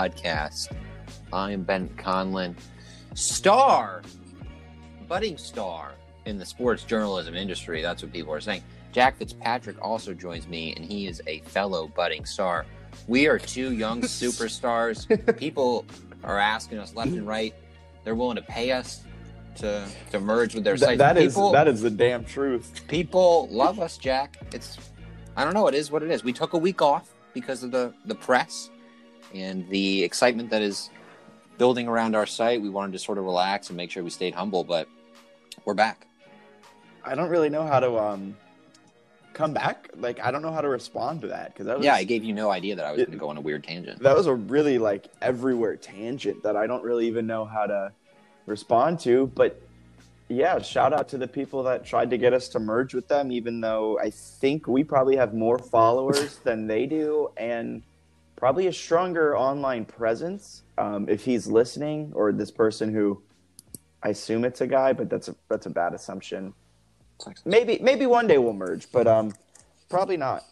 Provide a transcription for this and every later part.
Podcast. I'm Ben Conlin, star, budding star in the sports journalism industry. That's what people are saying. Jack Fitzpatrick also joins me, and he is a fellow budding star. We are two young superstars. People are asking us left and right. They're willing to pay us to to merge with their Th- sites. that is people, that is the damn truth. people love us, Jack. It's I don't know. It is what it is. We took a week off because of the the press and the excitement that is building around our site. We wanted to sort of relax and make sure we stayed humble, but we're back. I don't really know how to um come back. Like I don't know how to respond to that because that was Yeah, I gave you no idea that I was going to go on a weird tangent. that was a really like everywhere tangent that I don't really even know how to respond to. But yeah, shout out to the people that tried to get us to merge with them, even though I think we probably have more followers than they do and probably a stronger online presence. Um, if he's listening, or this person who I assume it's a guy, but that's a that's a bad assumption. Maybe maybe one day we'll merge, but um, probably not.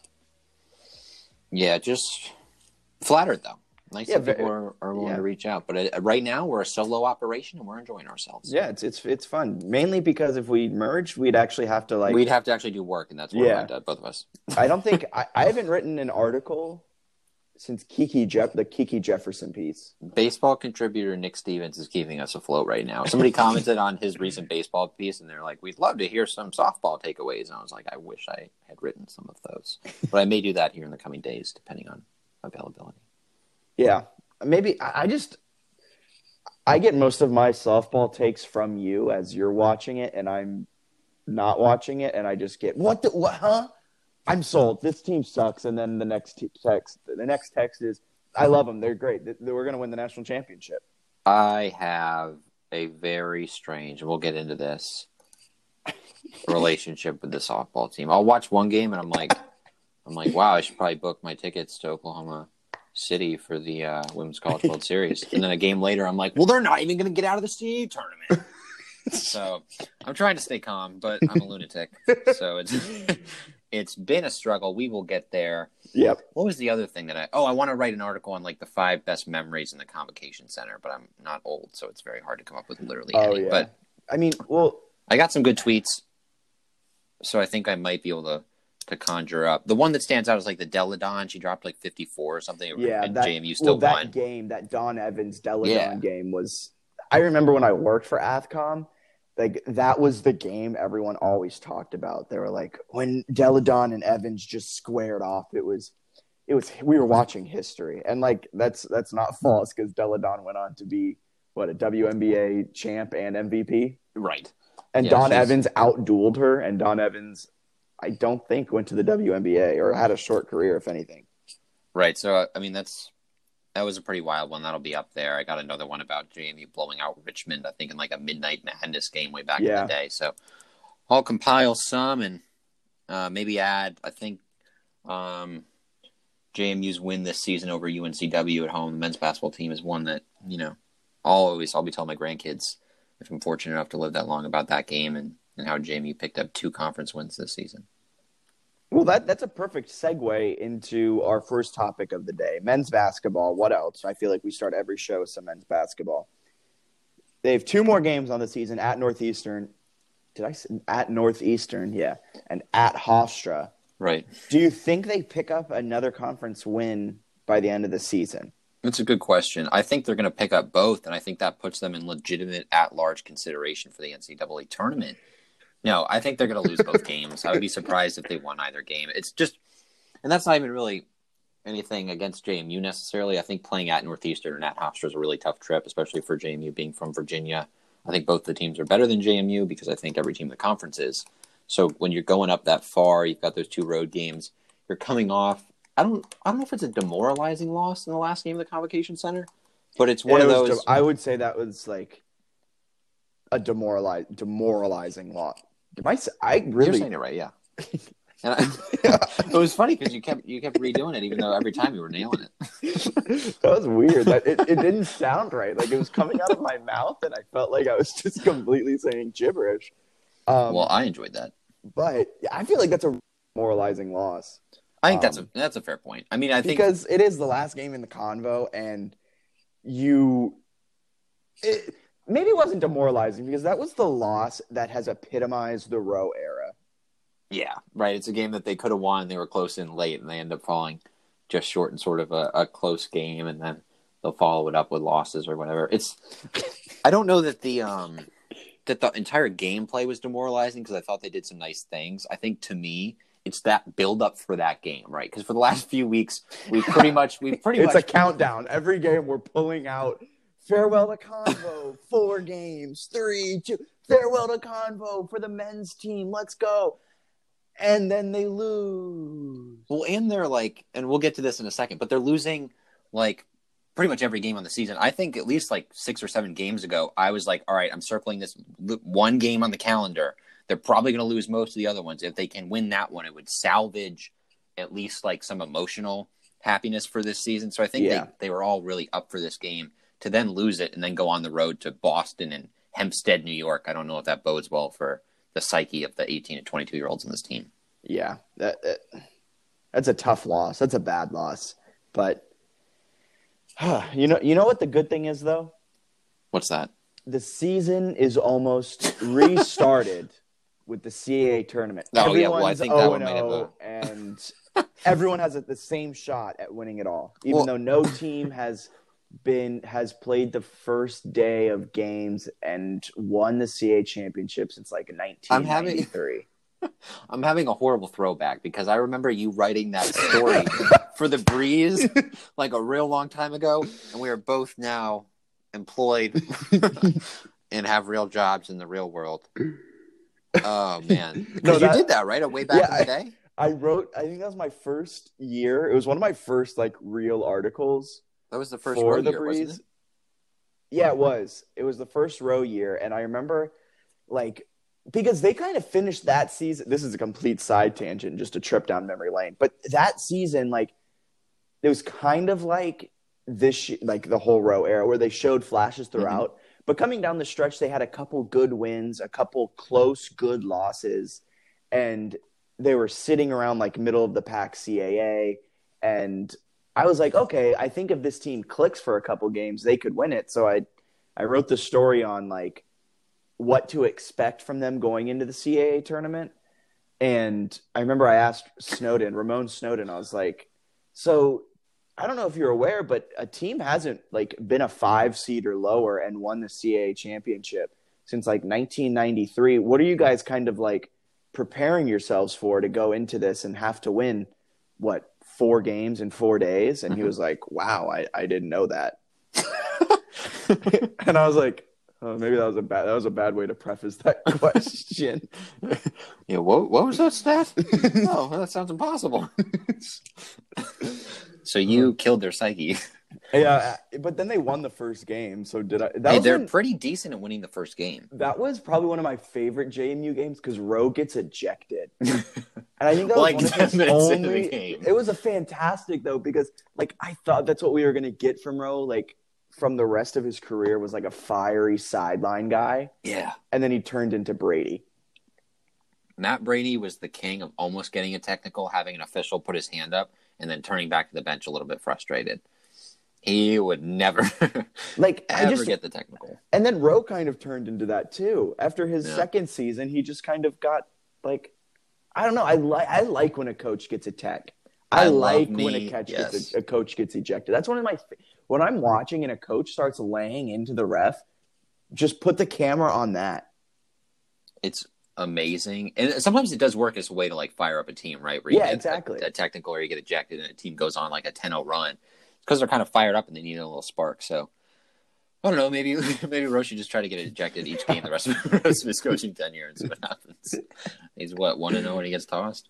Yeah, just flattered though. Nice Yeah, that people are, are willing yeah. to reach out. But uh, right now, we're a solo operation and we're enjoying ourselves. Yeah, it's it's it's fun. Mainly because if we merged, we'd actually have to like. We'd have to actually do work, and that's what Yeah. yeah. both of us. I don't think I, I haven't written an article since Kiki Jeff the Kiki Jefferson piece. baseball contributor Nick Stevens is keeping us afloat right now. Somebody commented on his recent baseball piece, and they're like, "We'd love to hear some softball takeaways." And I was like, "I wish I had written some of those, but I may do that here in the coming days, depending on availability." Yeah, maybe I, I just I get most of my softball takes from you as you're watching it, and I'm not watching it, and I just get what the what huh? I'm sold. This team sucks, and then the next te- text the next text is I love them. They're great. We're going to win the national championship. I have a very strange, and we'll get into this relationship with the softball team. I'll watch one game, and I'm like, I'm like, wow, I should probably book my tickets to Oklahoma City for the uh, Women's College World Series. And then a game later, I'm like, well, they're not even going to get out of the CAA tournament. so I'm trying to stay calm, but I'm a lunatic. So it's it's been a struggle. We will get there. Yep. What was the other thing that I? Oh, I want to write an article on like the five best memories in the Convocation Center, but I'm not old, so it's very hard to come up with literally Oh any. yeah. But I mean, well, I got some good tweets, so I think I might be able to to conjure up. The one that stands out is like the Delle Donne. She dropped like 54 or something. yeah, and that, JMU still well, that won. game, that Dawn Evans Delle Donne Yeah. game was. I remember when I worked for Athcom, like that was the game everyone always talked about. They were like, when Delle Donne and Evans just squared off, it was, it was. We were watching history, and like that's that's not false because Delle Donne went on to be what a WNBA champ and MVP, Right. and Yeah, Dawn she's- Evans outdueled her, and Dawn Evans. I don't think went to the WNBA or had a short career, if anything. Right. So I mean, that's that was a pretty wild one. That'll be up there. I got another one about JMU blowing out Richmond. I think in like a midnight madness game way back Yeah. in the day. So I'll compile some and Uh, maybe add. I think um, JMU's win this season over UNCW at home, the men's basketball team, is one that you know. I'll always I'll be telling my grandkids if I'm fortunate enough to live that long about that game and, and how JMU picked up two conference wins this season. Well, that that's a perfect segue into our first topic of the day: men's basketball. What else? I feel like we start every show with some men's basketball. They have two more games on the season at Northeastern. Did I say at Northeastern? Yeah, and at Hofstra. Right. Do you think they pick up another conference win by the end of the season? That's a good question. I think they're going to pick up both, and I think that puts them in legitimate at-large consideration for the NCAA tournament. No, I think they're going to lose both games. I would be surprised if they won either game. It's just, and that's not even really anything against JMU necessarily. I think playing at Northeastern and at Hofstra is a really tough trip, especially for JMU being from Virginia. I think both the teams are better than JMU because I think every team in the conference is. So when you're going up that far, you've got those two road games. You're coming off. I don't. I don't know if it's a demoralizing loss in the last game of the Convocation Center, but it's one It of those. de- I would say that was like a demoralize, demoralizing lot. Did I, I You're saying it right, yeah. And I, it was funny because you kept you kept redoing it, even though every time you were nailing it. that was weird. That it, it didn't sound right. Like it was coming out of my mouth, and I felt like I was just completely saying gibberish. Um, Well, I enjoyed that. but I feel like that's a moralizing loss I think that's a um, that's a fair point. I mean, I think because it is the last game in the convo, and you. It, maybe it wasn't demoralizing because that was the loss that has epitomized the Rowe era. Yeah, right. It's a game that they could have won. They were close in late, and they end up falling just short in sort of a, a close game, and then they'll follow it up with losses or whatever. It's I don't know that the um that the entire gameplay was demoralizing because I thought they did some nice things. I think to me, it's that build up for that game, right? Because for the last few weeks, we pretty much we pretty It's much a countdown. Every game we're pulling out. Farewell to Convo. Four games. Three, two. Farewell to Convo for the men's team. Let's go. And then they lose. Well, and they're like, and we'll get to this in a second, but they're losing like pretty much every game on the season. I think at least like six or seven games ago, I was like, all right, I'm circling this one game on the calendar. They're probably going to lose most of the other ones. If they can win that one, it would salvage at least like some emotional happiness for this season. So I think Yeah. they, they were all really up for this game to then lose it and then go on the road to Boston and Hempstead, New York. I don't know if that bodes well for the psyche of the 18 to 22 year olds in this team. Yeah, that, that that's a tough loss. That's a bad loss. But you know, you know what the good thing is though. What's that? The season is almost restarted with the CAA tournament. Oh, yeah, well, I think that one 0-0, might have a- and uh, everyone has the same shot at winning it all, even Well- though no team has been has played the first day of games and won the CA championship since like I'm having- I'm having a horrible throwback because I remember you writing that story for the breeze like a real long time ago, and we are both now employed and have real jobs in the real world. Oh man, because No, you did that right way back Yeah, in the day. I wrote. I think that was my first year. It was one of my first like real articles That was the first for Rowe the year, breeze. wasn't it? Yeah, it was. It was the first Rowe year, and I remember like because they kind of finished that season. This is a complete side tangent, just a trip down memory lane. But that season, like, it was kind of like this, like the whole Rowe era, where they showed flashes mm-hmm. throughout. But coming down the stretch, they had a couple good wins, a couple close good losses, and they were sitting around like middle of the pack CAA. And I was like, okay, I think if this team clicks for a couple games, they could win it. So I, I wrote the story on like what to expect from them going into the CAA tournament. And I remember I asked Snowden, Ramone Snowden, I was like, so I don't know if you're aware, but a team hasn't like been a five seed or lower and won the CAA championship since like 1993. What are you guys kind of like preparing yourselves for to go into this and have to win what four games in four days? And he was mm-hmm. like, wow, I, I didn't know that. and I was like, oh, maybe that was a bad that was a bad way to preface that question. Yeah. What What was that stat? oh, that sounds impossible. so you killed their psyche. Yeah, but then they won the first game. So did I? That Hey, was they're when- pretty decent at winning the first game. that was probably one of my favorite JMU games because Rowe gets ejected. And I think that For was like one of 10 his minutes into the only. game. It was a fantastic though because like I thought that's what we were gonna get from Rowe. Like from the rest of his career was like a fiery sideline guy, Yeah. and then he turned into Brady. Matt Brady was the king of almost getting a technical, having an official put his hand up, and then turning back to the bench a little bit frustrated. He would never Like I just get the technical. and then Rowe kind of turned into that too. After his Yeah. second season, he just kind of got like I don't know. I like I like when a coach gets a tech. I, I like when a catch yes. gets a, a coach gets ejected. That's one of my when I'm watching and a coach starts laying into the ref, just put the camera on that. It's amazing, and sometimes it does work as a way to like fire up a team, right? Where Yeah, get a- exactly. A, technical, or you get ejected, and a team goes on like a 10-0 run because they're kind of fired up and they need a little spark. So I don't know. Maybe maybe Roche should just try to get ejected each game the rest of, the rest of his coaching tenure and see what happens. He's what one to zero when he gets tossed.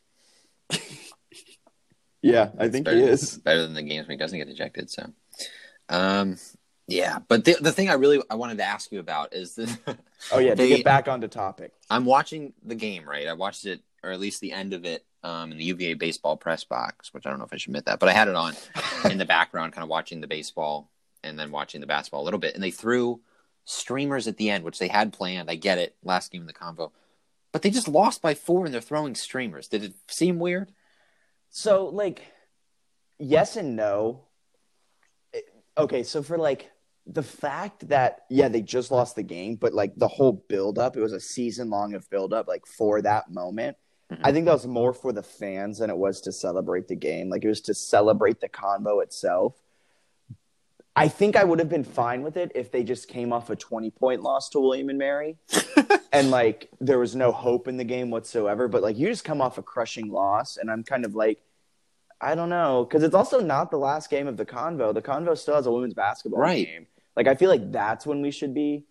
Yeah, I think better, he is. better than the games when he doesn't get ejected. So, um, yeah. But the the thing I really I wanted to ask you about is the Oh yeah, to They- get back onto topic. I'm watching the game, right? I watched it, or at least the end of it, um, in the UVA baseball press box, which I don't know if I should admit that, but I had it on in the background, kind of watching the baseball and then watching the basketball a little bit. And they threw streamers at the end, which they had planned. I get it, last game in the convo, but they just lost by four and they're throwing streamers. Did it seem weird? So like yes and no. Okay, so for like the fact that yeah, they just lost the game, but like the whole build up, it was a season long of build up like for that moment. Mhm. I think that was more for the fans than it was to celebrate the game. Like it was to celebrate the convo itself. I think I would have been fine with it if they just came off a 20 point loss to William and Mary and like there was no hope in the game whatsoever. But like you just come off a crushing loss, and I'm kind of like, I don't know, because it's also not the last game of the convo. The convo still has a women's basketball Right. game. Like I feel like that's when we should be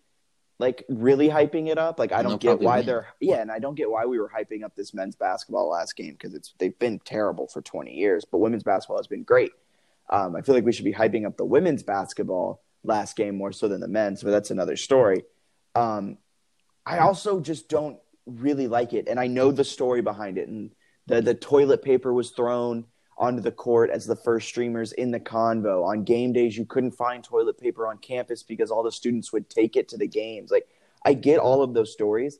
like really hyping it up. Like I don't get why win. they're yeah, and I don't get why we were hyping up this men's basketball last game because it's they've been terrible for 20 years, but women's basketball has been great. Um, I feel like we should be hyping up the women's basketball last game more so than the men's, but that's another story. Um, I also just don't really like it, and I know the story behind it. And the the toilet paper was thrown onto the court as the first streamers in the convo. On game days, you couldn't find toilet paper on campus because all the students would take it to the games. Like I get all of those stories,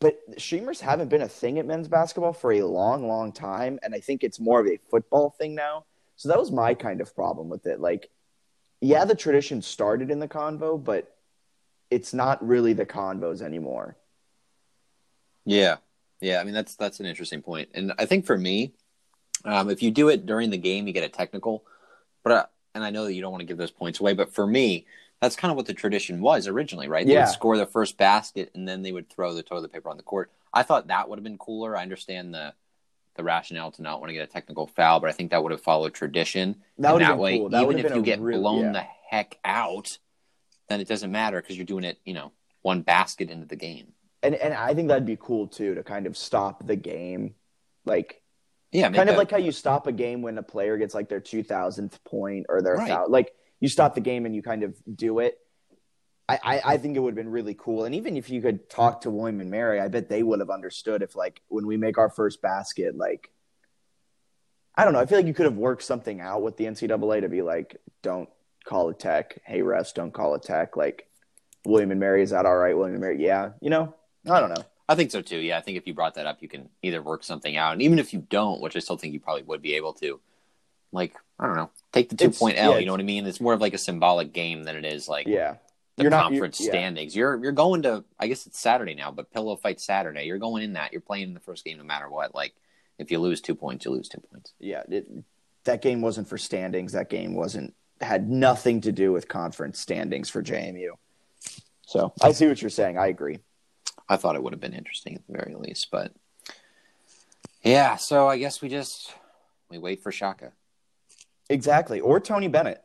but streamers haven't been a thing at men's basketball for a long, long time, and I think it's more of a football thing now. So that was my kind of problem with it. Like, yeah, the tradition started in the convo, but it's not really the convos anymore. Yeah, yeah. I mean, that's that's an interesting point. and I think for me, um, if you do it during the game, you get a technical. But uh, and I know that you don't want to give those points away, but for me, that's kind of what the tradition was originally, right? They Yeah. would score the first basket, and then they would throw the toilet paper on the court. I thought that would have been cooler. I understand the the rationale to not want to get a technical foul, but I think that would have followed tradition. That would have that been way, cool. That would even if you get real- blown yeah. the heck out, then it doesn't matter because you're doing it, you know, one basket into the game. And and I think that'd be cool too to kind of stop the game, like Yeah, kind of a- like how you stop a game when a player gets like their two thousandth point or their Right. foul. Like you stop the game and you kind of do it. I, I, I think it would have been really cool. And even if you could talk to William and Mary, I bet they would have understood if like when we make our first basket, like I don't know. I feel like you could have worked something out with the NCAA to be like, don't call a tech. Hey, refs, don't call a tech. Like William and Mary, is that all right? William and Mary, yeah. You know, I don't know. I think so too. Yeah, I think if you brought that up, you can either work something out, and even if you don't, which I still think you probably would be able to, like I don't know, take the two point L. yeah, you know what I mean? It's more of like a symbolic game than it is like Yeah. the You're not- conference you're- yeah. standings. You're you're going to. I guess it's Saturday now, but pillow fight Saturday. You're going in that. You're playing in the first game no matter what. Like if you lose two points, you lose two points. yeah, it, that game wasn't for standings. That game wasn't had nothing to do with conference standings for JMU. So I see what you're saying. I agree. I thought it would have been interesting at the very least, but yeah. So I guess we just we wait for Shaka. Exactly. Or Tony Bennett.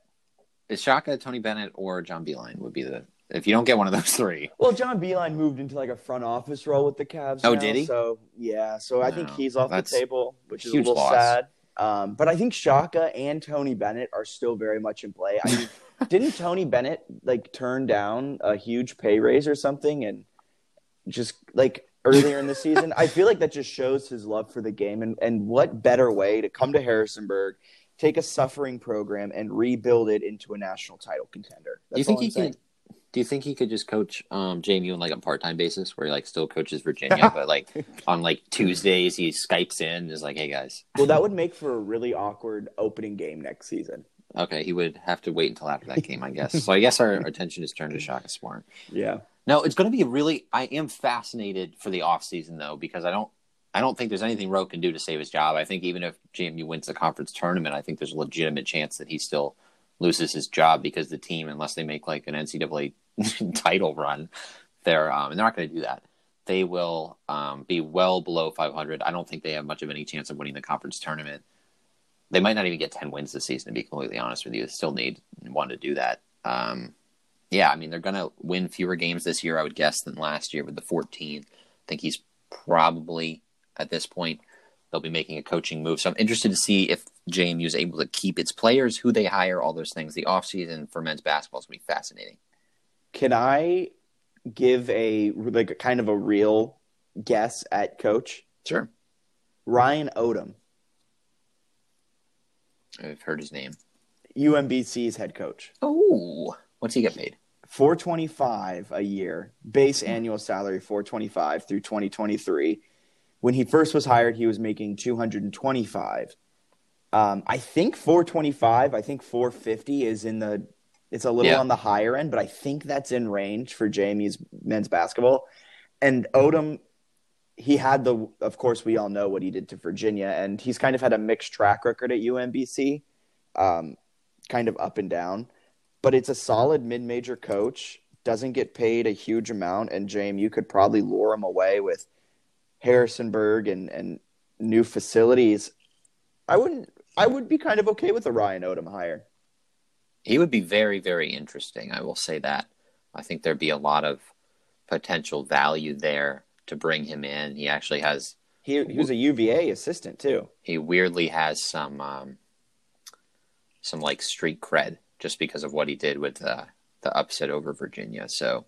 Is Shaka Tony Bennett or John Beilein would be the if you don't get one of those three. Well, John Beilein moved into like a front office role with the Cavs. Oh, now, did he? So yeah. So I think he's off the table, which is a little loss. sad. Um, but I think Shaka and Tony Bennett are still very much in play. I mean, didn't Tony Bennett like turn down a huge pay raise or something and just like earlier in the season. I feel like that just shows his love for the game, and and what better way to come to Harrisonburg, take a suffering program, and rebuild it into a national title contender. do you think he saying. could? Do you think he could just coach um, JMU on like a part time basis, where he like still coaches Virginia, but like on like Tuesdays he skypes in and is like, "Hey guys." Well, that would make for a really awkward opening game next season. Okay, he would have to wait until after that game, I guess. so I guess our attention is turned to Shaka Smart. Yeah. No, it's going to be really. I am fascinated for the off season though because I don't. I don't think there's anything Rowe can do to save his job. I think even if JMU wins the conference tournament, I think there's a legitimate chance that he still loses his job because the team, unless they make like an NCAA title run, they're um, they're not going to do that. They will um, be well below 500. I don't think they have much of any chance of winning the conference tournament. They might not even get 10 wins this season, to be completely honest with you. They still need one to do that. Um, yeah, I mean, they're going to win fewer games this year, I would guess, than last year with the 14. I think he's probably, at this point, they'll be making a coaching move. So I'm interested to see if JMU is able to keep its players, who they hire, all those things. The offseason for men's basketball is going to be fascinating. Can I give a like kind of a real guess at coach Sure. Ryan Odom, I've heard his name. UMBC's head coach? Oh, what's he get paid? 425 a year, base annual salary 425 through 2023. When he first was hired, he was making 225. Um, I think 425, I think 450 is in the it's a little Yeah. on the higher end, but I think that's in range for Jamie's men's basketball. And Odom he had the of course we all know what he did to Virginia and he's kind of had a mixed track record at UMBC. Um, kind of up and down but it's a solid mid-major coach. Doesn't get paid a huge amount, and JMU could probably lure him away with Harrisonburg and and new facilities. I wouldn't. I would be kind of okay with the Ryan Odom hire. He would be very, very interesting. I will say that. I think there'd be a lot of potential value there to bring him in. He actually has. He he was a UVA assistant too. He weirdly has some, um, some like street cred just because of what he did with uh, the upset over Virginia. So,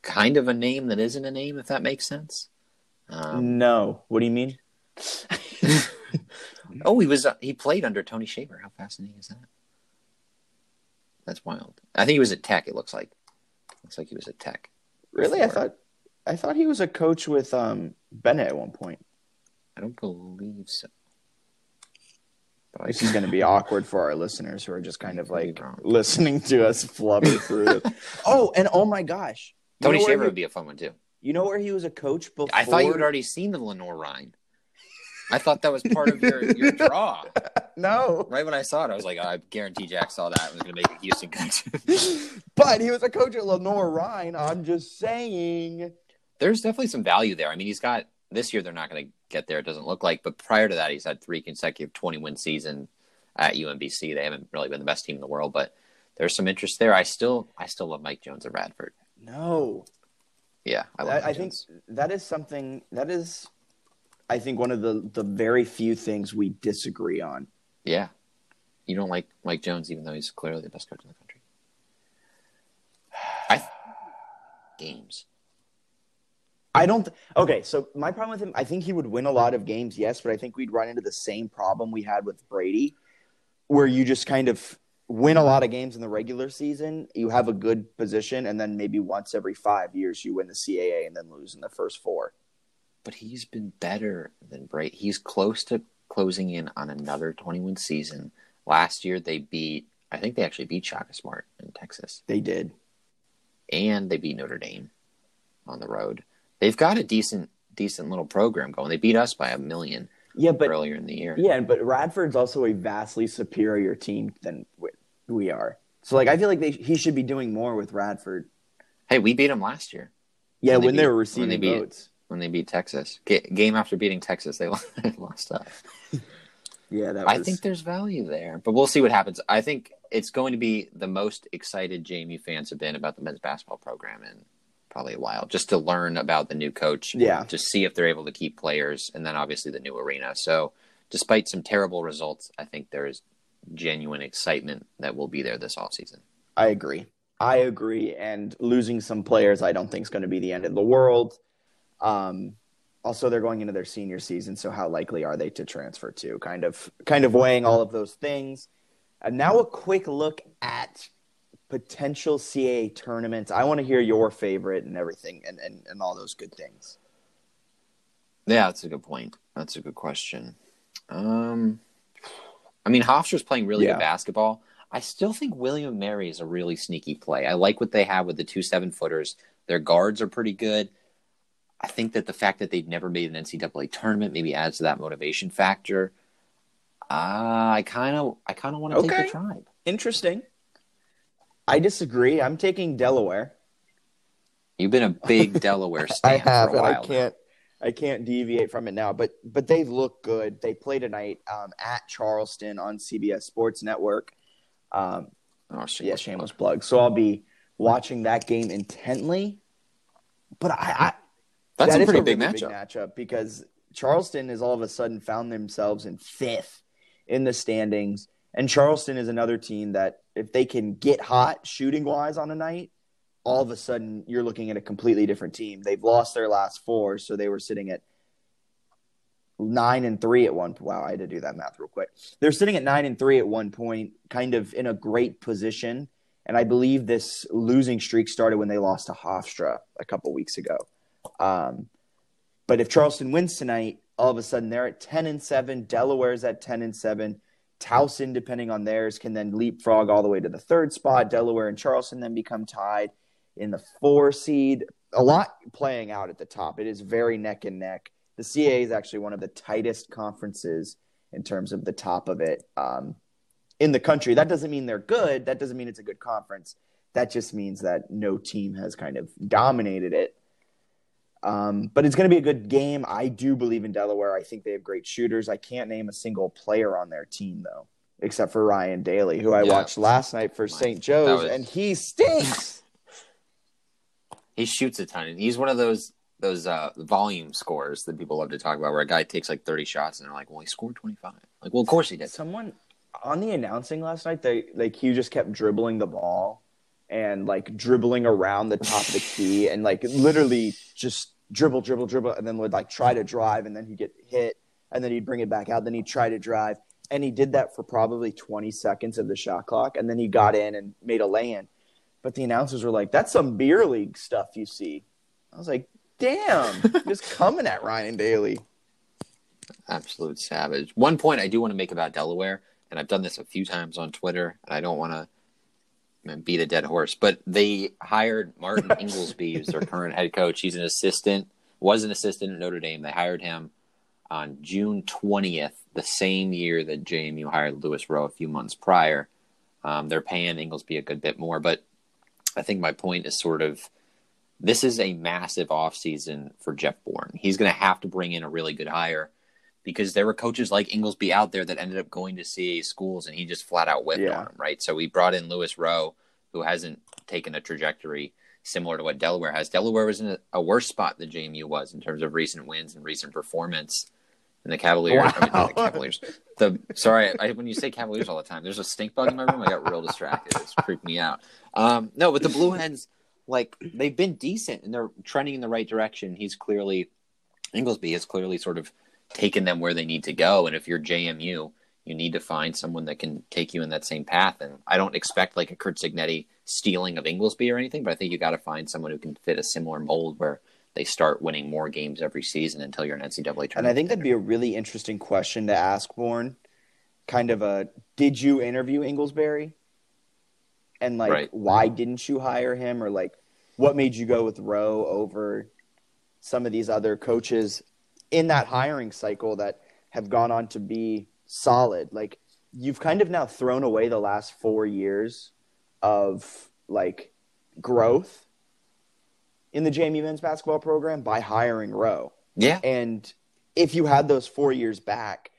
kind of a name that isn't a name, if that makes sense. Um, no, what do you mean? Oh, he was uh, he played under Tony Shaver. How fascinating is that? That's wild. I think he was at Tech. It looks like. Looks like he was at Tech. Really, I thought I thought he was a coach with um, Bennett at one point. I don't believe so. But This is going to be awkward for our listeners who are just kind of like listening to us flubber through it. Oh, and oh my gosh, You Tony know Shaver he- would be a fun one too. You know where he was a coach before? I thought you had already seen the Lenoir-Rhyne. I thought that was part of your, your draw. No, Right when I saw it, I was like, I guarantee Jack saw that and was going to make a Houston connection. but he was a coach at Lenoir-Rhyne. I'm just saying. There's definitely some value there. I mean, he's got this year. They're not going to get there. It doesn't look like. But prior to that, he's had three consecutive 20 win season at UMBC. They haven't really been the best team in the world, but there's some interest there. I still, I still love Mike Jones at Radford. No, Yeah, I love. I, Mike I think that is something that is, I think one of the the very few things we disagree on. Yeah, you don't like Mike Jones, even though he's clearly the best coach in the country. I th- games. I don't. Th- okay, so my problem with him, I think he would win a lot of games, yes, but I think we'd run into the same problem we had with Brady, where you just kind of win a lot of games in the regular season, you have a good position, and then maybe once every five years you win the CAA and then lose in the first four. but he's been better than Brady. He's close to closing in on another 21 season. Last year they beat, I think they actually beat Shaka Smart in Texas, They did. and they beat Notre Dame on the road. They've got a decent, decent little program going. They beat us by a million Yeah, but earlier in the year. yeah, but Radford's also a vastly superior team than we- are. So like, I feel like they, he should be doing more with Radford. Hey, we beat them last year Yeah, When they when they, beat- were when receiving they beat- votes. when they beat Texas. Ga- game after beating Texas, they lost up. Yeah, that was. I think there's value there, but we'll see what happens. I think it's going to be the most excited Jamie fans have been about the men's basketball program in probably a while, just to learn about the new coach. Yeah. To see if they're able to keep players, and then obviously the new arena. So, despite some terrible results, I think there is genuine excitement that will be there this offseason. I agree. I agree. And losing some players, I don't think is going to be the end of the world. Um, also, they're going into their senior season, so how likely are they to transfer to? Kind of, kind of weighing all of those things. And now a quick look at potential CAA tournaments. I want to hear your favorite and everything, and, and, and all those good things. Yeah, that's a good point. That's a good question. Um, I mean, Hofstra's playing really Yeah. good basketball. I still think William Mary is a really sneaky play. I like what they have with the two seven footers. Their guards are pretty good. I think that the fact that they've never made an NCAA tournament maybe adds to that motivation factor. Uh, I kind of, I kind of want to take Okay. the tribe. Interesting. I disagree. I'm taking Delaware. You've been a big Delaware I have, for a while. I can't. I can't deviate from it now. But but they look good. They play tonight um, at Charleston on CBS Sports Network. Um, Oh, yeah, shameless shameless plug. So I'll be watching that game intently. But I, I That's that a pretty big really matchup. because Charleston has all of a sudden found themselves in fifth in the standings, and Charleston is another team that if they can get hot shooting wise on a night, all of a sudden you're looking at a completely different team. They've lost their last four, so they were sitting at nine and three at one. Wow, I had to do that math real quick. They're sitting at nine and three at one point, kind of in a great position. And I believe this losing streak started when they lost to Hofstra a couple weeks ago. Um, but if Charleston wins tonight, all of a sudden they're at ten and seven. Delaware's at ten and seven. Towson, depending on theirs, can then leapfrog all the way to the third spot. Delaware and Charleston then become tied in the four seed. A lot playing out at the top. It is very neck and neck. The CAA is actually one of the tightest conferences in terms of the top of it um, in the country. That doesn't mean they're good. That doesn't mean it's a good conference. That just means that no team has kind of dominated it. Um, but it's going to be a good game. I do believe in Delaware. I think they have great shooters. I can't name a single player on their team though, except for Ryan Daly, who I Yeah. watched last night for St. Joe's, was- and he stinks. He shoots a ton, and he's one of those those uh, volume scores that people love to talk about, where a guy takes like thirty shots, and they're like, "Well, he scored twenty five. Like, well, of course he did. Someone on the announcing last night, they like he just kept dribbling the ball and like dribbling around the top of the key and like literally just dribble, dribble, dribble, and then would like try to drive and then he'd get hit and then he'd bring it back out. Then he'd try to drive. And he did that for probably 20 seconds of the shot clock. And then he got in and made a lay in. But the announcers were like, that's some beer league stuff you see. I was like, damn, just coming at Ryan Daly. Absolute savage. One point I do want to make about Delaware, and I've done this a few times on Twitter, and I don't want to beat a dead horse, but they hired Martin Inglesby as their current head coach. He's an assistant, was an assistant at Notre Dame. They hired him on June 20th, the same year that JMU hired Louis Rowe a few months prior. Um, they're paying Inglesby a good bit more, but I think my point is sort of this is a massive offseason for Jeff Bourne. He's going to have to bring in a really good hire because there were coaches like Inglesby out there that ended up going to CAA schools and he just flat out whipped Yeah. on them, right? So we brought in Louis Rowe, who hasn't taken a trajectory similar to what Delaware has. Delaware was in a, a worse spot than JMU was in terms of recent wins and recent performance. And the Cavaliers, I mean, not the Cavaliers. The sorry, I, when you say Cavaliers all the time, there's a stink bug in my room. I got real distracted. It's freaked me out. Um, no, but the Blue Hens, like they've been decent and they're trending in the right direction. He's clearly Inglesby has clearly sort of taken them where they need to go. And if you're JMU, you need to find someone that can take you in that same path. And I don't expect like a Curt Cignetti stealing of Inglesby or anything, but I think you got to find someone who can fit a similar mold where they start winning more games every season until you're an NCAA tournament. And I think that'd be a really interesting question to ask Bourne. Kind of a did you interview Inglesbury? And like Right. why didn't you hire him? Or like what made you go with Rowe over some of these other coaches in that hiring cycle that have gone on to be solid? Like you've kind of now thrown away the last four years of like growth in the JMU men's basketball program by hiring Rowe. yeah, And if you had those four years back,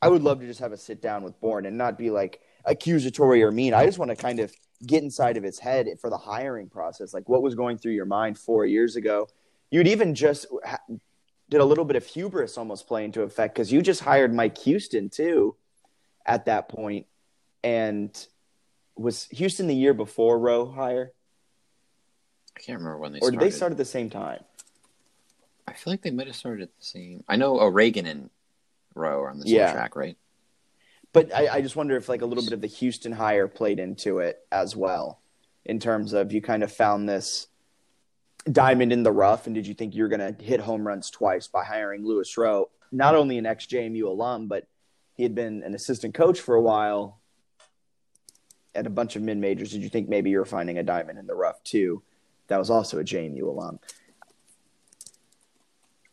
I would love to just have a sit down with Bourne and not be like accusatory or mean. I just want to kind of get inside of his head for the hiring process. Like what was going through your mind four years ago? You'd even just did a little bit of hubris almost play into effect because you just hired Mike Houston too at that point. And was Houston the year before Rowe hire? I can't remember when they Or did started. they start at the same time? I feel like they might have started at the same. I know oh, Reagan and Rowe are on the same Yeah. track, right? But I, I just wonder if like a little bit of the Houston hire played into it as well, in terms of you kind of found this diamond in the rough, and did you think you were going to hit home runs twice by hiring Louis Rowe, not only an ex JMU alum, but he had been an assistant coach for a while at a bunch of mid majors. Did you think maybe you were finding a diamond in the rough too? That was also a JMU alum.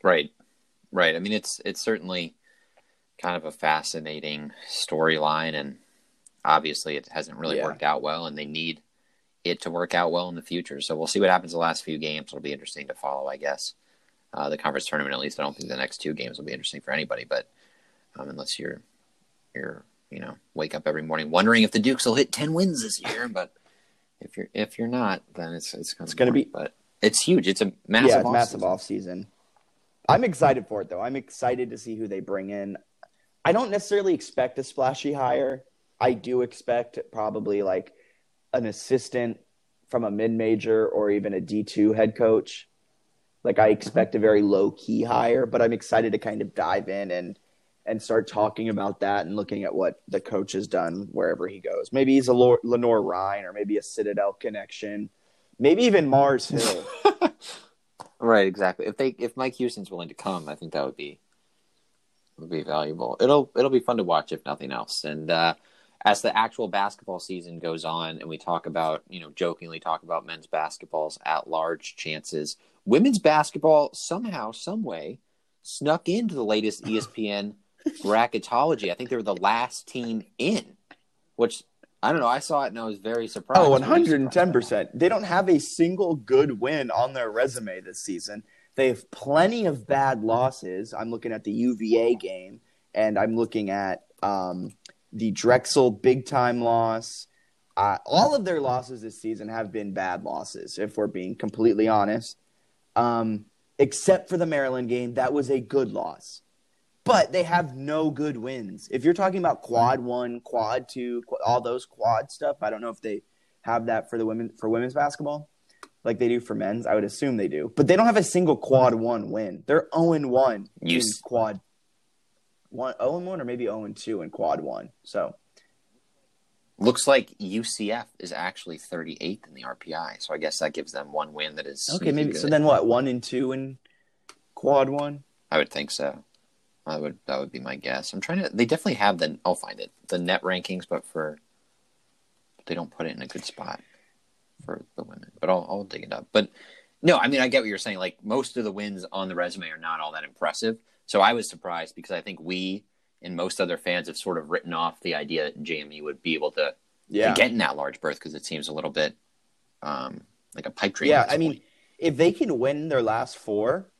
Right, right. I mean, it's it's certainly kind of a fascinating storyline, and obviously, it hasn't really Yeah. worked out well, and they need it to work out well in the future. So we'll see what happens the last few games. It'll be interesting to follow, I guess. Uh, the conference tournament, at least, I don't think the next two games will be interesting for anybody, but um, unless you're you're you know wake up every morning wondering if the Dukes will hit ten wins this year, but if you're if you're not, then it's it's, It's gonna be- but it's huge. It's a massive, yeah, it's offseason. massive off season. I'm excited for it though. I'm excited to see who they bring in. I don't necessarily expect a splashy hire. I do expect probably like an assistant from a mid major or even a D2 head coach. Like I expect a very low key hire, but I'm excited to kind of dive in and and start talking about that and looking at what the coach has done wherever he goes. Maybe he's a Lenoir-Rhyne or maybe a Citadel connection, maybe even Mars Hill. Right, exactly. If they if Mike Houston's willing to come, I think that would be would be valuable. It'll it'll be fun to watch if nothing else. And uh, as the actual basketball season goes on, and we talk about you know jokingly talk about men's basketball's at large chances, women's basketball somehow some way snuck into the latest ESPN bracketology. I think they were the last team in, which I don't know. I saw it and I was very surprised. Oh, 110 percent. They don't have a single good win on their resume this season. They have plenty of bad losses. I'm looking at the UVA game, and I'm looking at um, the Drexel big time loss. Uh, all of their losses this season have been bad losses, if we're being completely honest. Um, except for the Maryland game, that was a good loss. But they have no good wins. If you're talking about quad one, quad two, qu- all those quad stuff, I don't know if they have that for the women for women's basketball, like they do for men's. I would assume they do, but they don't have a single quad one win. They're zero and one You in quad one, zero and one, or maybe zero and two in quad one. So Looks like UCF is actually 38th in the RPI, so I guess that gives them one win that is okay, maybe so. Then what? One and two in quad one. I would think so. I would that would be my guess. I'm trying to. They definitely have the. I'll find it. The net rankings, but for they don't put it in a good spot for the women. But I'll I'll dig it up. But no, I mean I get what you're saying. Like most of the wins on the resume are not all that impressive. So I was surprised because I think we and most other fans have sort of written off the idea that JMU would be able to, Yeah, to get in that large berth because it seems a little bit um, like a pipe dream. Yeah, I mean, if they can win their last four,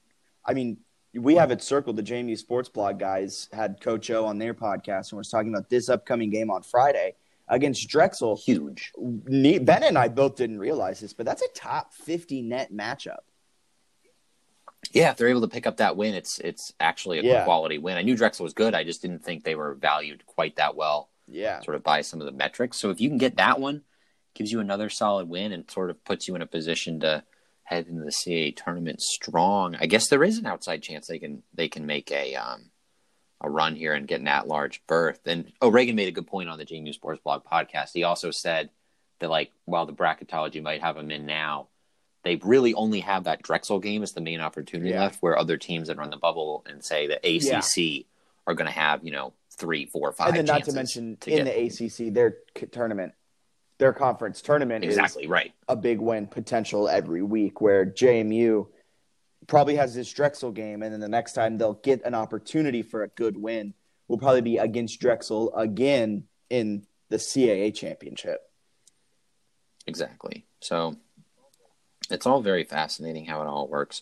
I mean, we have it circled. The JMU Sports Blog guys had Coach O on their podcast and was talking about this upcoming game on Friday against Drexel. huge. Ben and I both didn't realize this, but that's a top 50 net matchup. Yeah, if they're able to pick up that win, it's it's actually a Yeah. quality win. I knew Drexel was good. I just didn't think they were valued quite that well, Yeah. sort of by some of the metrics. So if you can get that one, gives you another solid win and sort of puts you in a position to head into the CAA tournament strong. I guess there is an outside chance they can they can make a um a run here and get an at large berth. And oh, Reagan made a good point on the JMU Sports Blog podcast. He also said that like while the bracketology might have them in now, they really only have that Drexel game as the main opportunity Yeah. left, where other teams that run the bubble and say the ACC are going to have you know three, four, five. And then not to mention to in get- the ACC, their tournament, their conference tournament exactly is right. a big win potential every week where JMU probably has this Drexel game and then the next time they'll get an opportunity for a good win will probably be against Drexel again in the CAA championship. Exactly. So it's all very fascinating how it all works.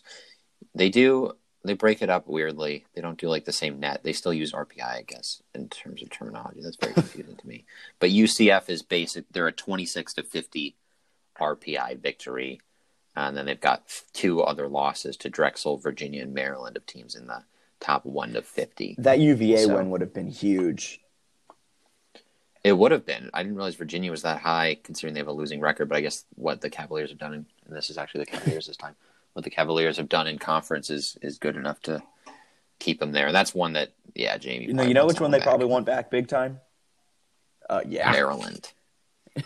They do they break it up weirdly. They don't do like the same net. They still use RPI, I guess, in terms of terminology. That's very confusing to me. But UCF is basic. They're a twenty six to fifty RPI victory, and then they've got two other losses to Drexel, Virginia, and Maryland of teams in the top one to fifty. That UVA So- win would have been huge. It would have been. I didn't realize Virginia was that high, considering they have a losing record. But I guess what the Cavaliers have done, and this is actually the Cavaliers this time. what the Cavaliers have done in conference is is good enough to keep them there. And that's one that, yeah, Jamie. You know, you know which one they back. probably want back big time. Uh, yeah, Maryland.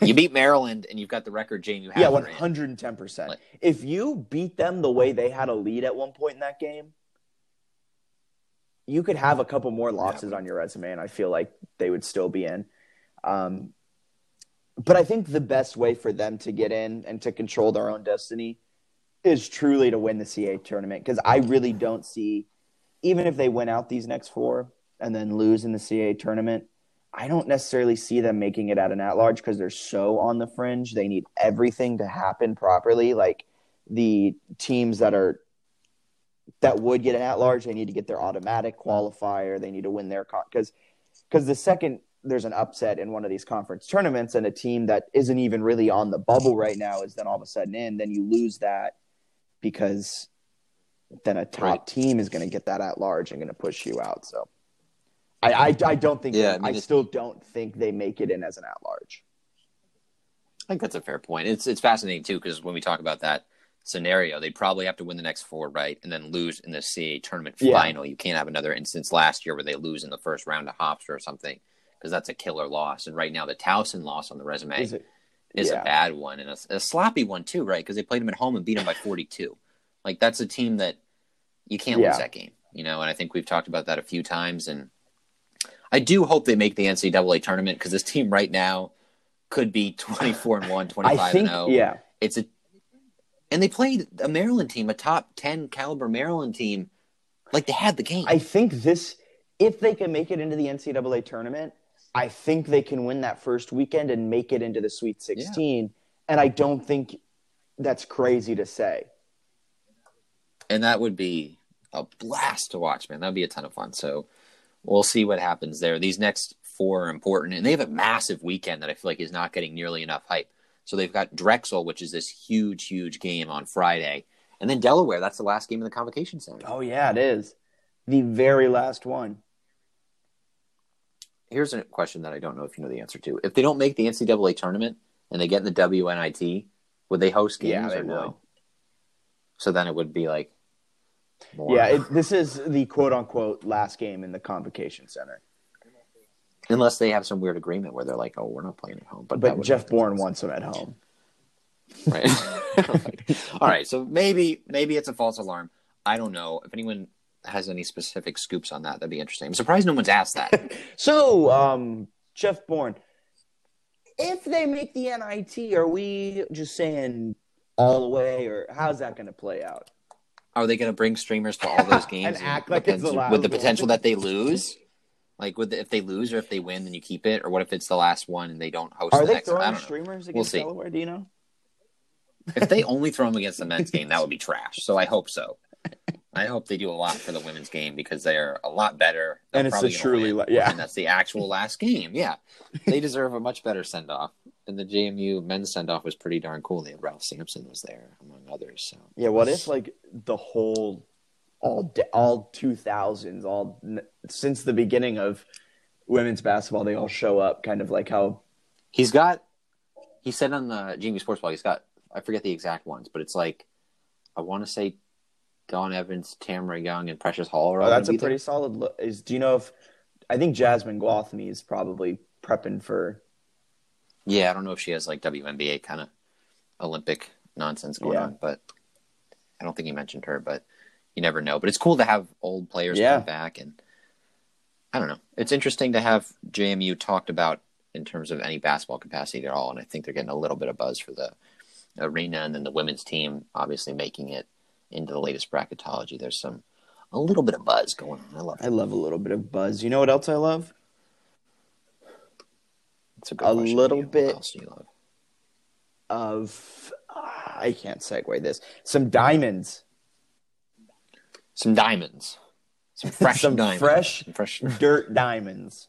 you beat Maryland, and you've got the record, Jamie. yeah, one hundred and ten percent. If you beat them the way they had a lead at one point in that game, you could have a couple more losses yeah. on your resume, and I feel like they would still be in. Um, but I think the best way for them to get in and to control their own destiny is truly to win the CAA tournament because I really don't see, even if they win out these next four and then lose in the CAA tournament, I don't necessarily see them making it at an at large because they're so on the fringe. They need everything to happen properly. Like the teams that are that would get an at large, they need to get their automatic qualifier. They need to win their because because the second there's an upset in one of these conference tournaments and a team that isn't even really on the bubble right now is then all of a sudden in, then you lose that because then a top right. team is going to get that at large and going to push you out. So I, I, I don't think, yeah, I, mean, I still don't think they make it in as an at large. I think that's a fair point. It's, it's fascinating too, because when we talk about that scenario, they'd probably have to win the next four, right? And then lose in the CAA tournament yeah. final. You can't have another instance last year where they lose in the first round of Hofstra or something because that's a killer loss. And right now, the Towson loss on the resume is, is yeah. a bad one and a, a sloppy one too, right? Because they played them at home and beat them by 42. Like that's a team that you can't yeah. lose that game, you know. And I think we've talked about that a few times. And I do hope they make the NCAA tournament because this team right now could be 24 and 1, 25 think, and 0. Yeah, it's a and they played a Maryland team, a top 10 caliber Maryland team, like they had the game. I think this, if they can make it into the NCAA tournament, I think they can win that first weekend and make it into the Sweet 16. Yeah. And I don't think that's crazy to say. And that would be a blast to watch, man. That'd be a ton of fun. So we'll see what happens there. These next four are important, and they have a massive weekend that I feel like is not getting nearly enough hype. So they've got Drexel, which is this huge, huge game on Friday, and then Delaware. That's the last game in the Convocation Center. Oh yeah, it is the very last one here's a question that I don't know if you know the answer to. If they don't make the NCAA tournament and they get in the WNIT, would they host games yeah, or no? Would. So then it would be like. More. Yeah, it, this is the quote unquote last game in the convocation center. Unless they have some weird agreement where they're like, "Oh, we're not playing at home," but but Jeff Bourne wants them at home. Right. All right. So maybe maybe it's a false alarm. I don't know if anyone has any specific scoops on that, that'd be interesting. I'm surprised no one's asked that. so, um, Jeff Bourne, if they make the NIT, are we just saying all the way, or how's that going to play out? Are they going to bring streamers to all those games and, act like it's with the potential that they lose? Like, with the, if they lose or if they win, then you keep it, or what if it's the last one and they don't host? Are the they next throwing streamers against we'll Delaware? Do you know? if they only throw them against the men's game, that would be trash. So I hope so. I hope they do a lot for the women's game because they are a lot better. They're and it's a truly, win, yeah. And that's the actual last game. Yeah, they deserve a much better send off. And the JMU men's send off was pretty darn cool. They had Ralph Sampson was there among others. So yeah, what if like the whole all all two thousands all since the beginning of women's basketball they all show up kind of like how he's got he said on the JMU Sports Blog he's got I forget the exact ones but it's like I want to say Dawn Evans, Tamara Young, and Precious Hall. oh, that's a pretty there. solid. Look. Is do you know if I think Jazmon Gwathmey is probably prepping for? Yeah, I don't know if she has like WNBA kind of Olympic nonsense going yeah. on, but I don't think you mentioned her. But you never know. But it's cool to have old players yeah. come back, and I don't know. It's interesting to have JMU talked about in terms of any basketball capacity at all, and I think they're getting a little bit of buzz for the arena, and then the women's team obviously making it into the latest bracketology. There's some a little bit of buzz going on. I love. It. I love a little bit of buzz. You know what else I love? It's a, a little bit. What else do you love? Of uh, I can't segue this. Some diamonds. Some diamonds. Some fresh some diamonds. Fresh, fresh dirt diamonds.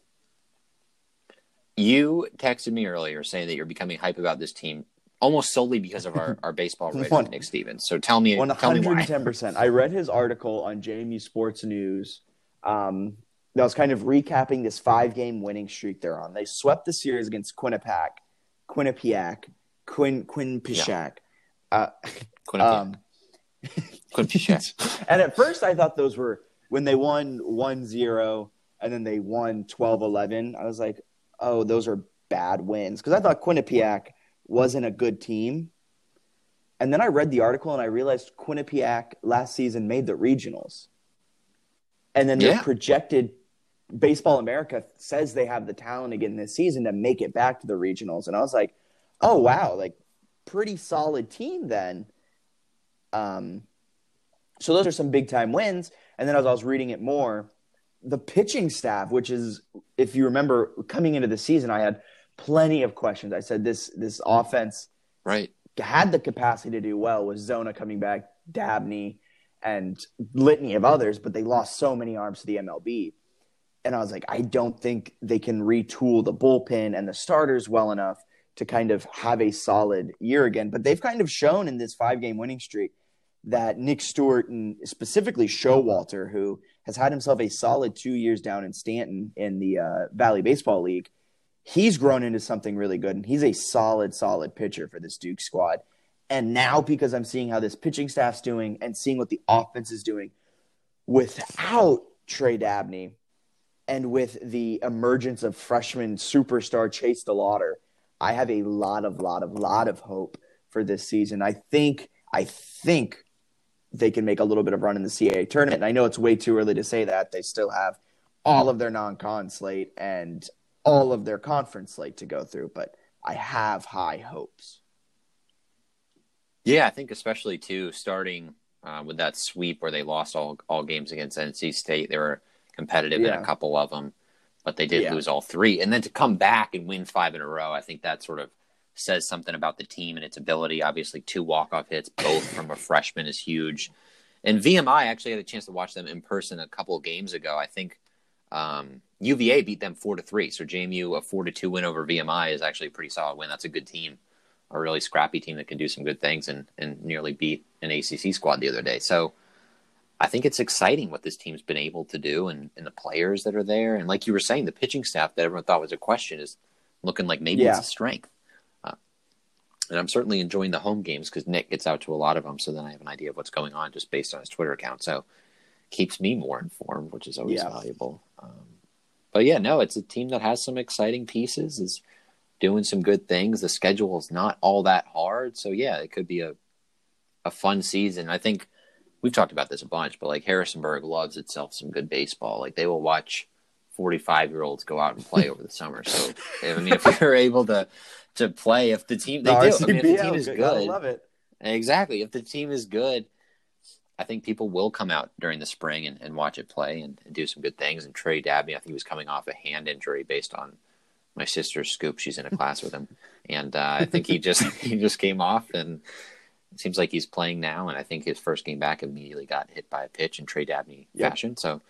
You texted me earlier saying that you're becoming hype about this team almost solely because of our, our baseball writer One, Nick Stevens. So tell me, 110%. I read his article on JMU Sports News. Um, that was kind of recapping this five game winning streak they're on. They swept the series against Quinnipiac, Quinnipiac, Quin Quinnipiac. Yeah. Uh, Quinnipiac. Um, Quinnipiac. and at first, I thought those were when they won 1 0 and then they won 12 11. I was like, oh, those are bad wins. Because I thought Quinnipiac wasn't a good team. And then I read the article and I realized Quinnipiac last season made the regionals. And then Yeah. the projected Baseball America says they have the talent again this season to make it back to the regionals. And I was like, oh, wow, like pretty solid team then. Um, so those are some big time wins. And then as I was reading it more, the pitching staff, which is, if you remember, coming into the season, I had plenty of questions. I said this this offense right. had the capacity to do well with Zona coming back, Dabney, and litany of others, but they lost so many arms to the MLB. And I was like, I don't think they can retool the bullpen and the starters well enough to kind of have a solid year again. But they've kind of shown in this five game winning streak that Nick Stewart and specifically Showalter, who has had himself a solid two years down in Staunton in the uh, Valley Baseball League, he's grown into something really good. And he's a solid, solid pitcher for this Duke squad. And now, because I'm seeing how this pitching staff's doing and seeing what the offense is doing without Trey Dabney and with the emergence of freshman superstar Chase DeLauter, I have a lot of, lot of, lot of hope for this season. I think, I think they can make a little bit of run in the CAA tournament. And I know it's way too early to say that. They still have all of their non-con slate and all of their conference slate to go through, but I have high hopes. Yeah, I think especially too starting uh, with that sweep where they lost all all games against NC State. They were competitive in a couple of them, but they did Yeah. lose all three. And then to come back and win five in a row, I think that sort of says something about the team and its ability. Obviously, two walk off hits, both from a freshman, is huge. And VMI I actually had a chance to watch them in person a couple of games ago. I think um, UVA beat them four to three. So JMU a four to two win over VMI is actually a pretty solid win. That's a good team, a really scrappy team that can do some good things and and nearly beat an ACC squad the other day. So I think it's exciting what this team's been able to do and, and the players that are there. And like you were saying, the pitching staff that everyone thought was a question is looking like maybe Yeah. it's a strength. Uh, and I'm certainly enjoying the home games because Nick gets out to a lot of them. So then I have an idea of what's going on just based on his Twitter account. So keeps me more informed, which is always Yeah. valuable. But yeah, no, it's a team that has some exciting pieces, is doing some good things. The schedule is not all that hard. So yeah, it could be a, a fun season. I think we've talked about this a bunch, but like Harrisonburg loves itself some good baseball. Like they will watch 45 year olds go out and play over the summer. So, I mean, if you're able to, to play, if the team, they do, I mean, if the team is good, love it. Exactly. If the team is good, I think people will come out during the spring and, and watch it play and, and do some good things. And Trey Dabney, I think he was coming off a hand injury based on my sister's scoop. She's in a class with him, and uh, I think he just he just came off, and it seems like he's playing now. And I think his first game back immediately got hit by a pitch in Trey Dabney Yep. fashion. So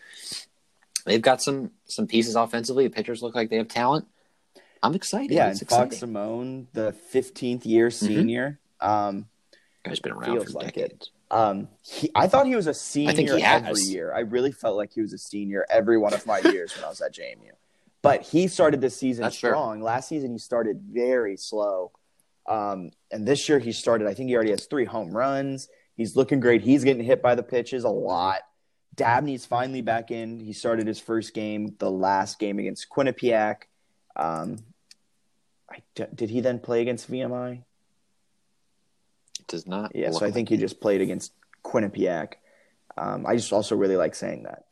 they've got some some pieces offensively. The pitchers look like they have talent. I'm excited. Yeah, it's and Fox. Simone, the 15th year senior. Um, Guy's been around feels for like decades. Um, he, I thought he was a senior think he has. every year. I really felt like he was a senior every one of my years when I was at JMU. But he started this season That's fair. strong. Last season he started very slow, um, and this year he started. I think he already has three home runs. He's looking great. He's getting hit by the pitches a lot. Dabney's finally back in. He started his first game, the last game against Quinnipiac. Um, I, did he then play against VMI? It does not. Yeah, so I think he just played against Quinnipiac. Um, I just also really like saying that.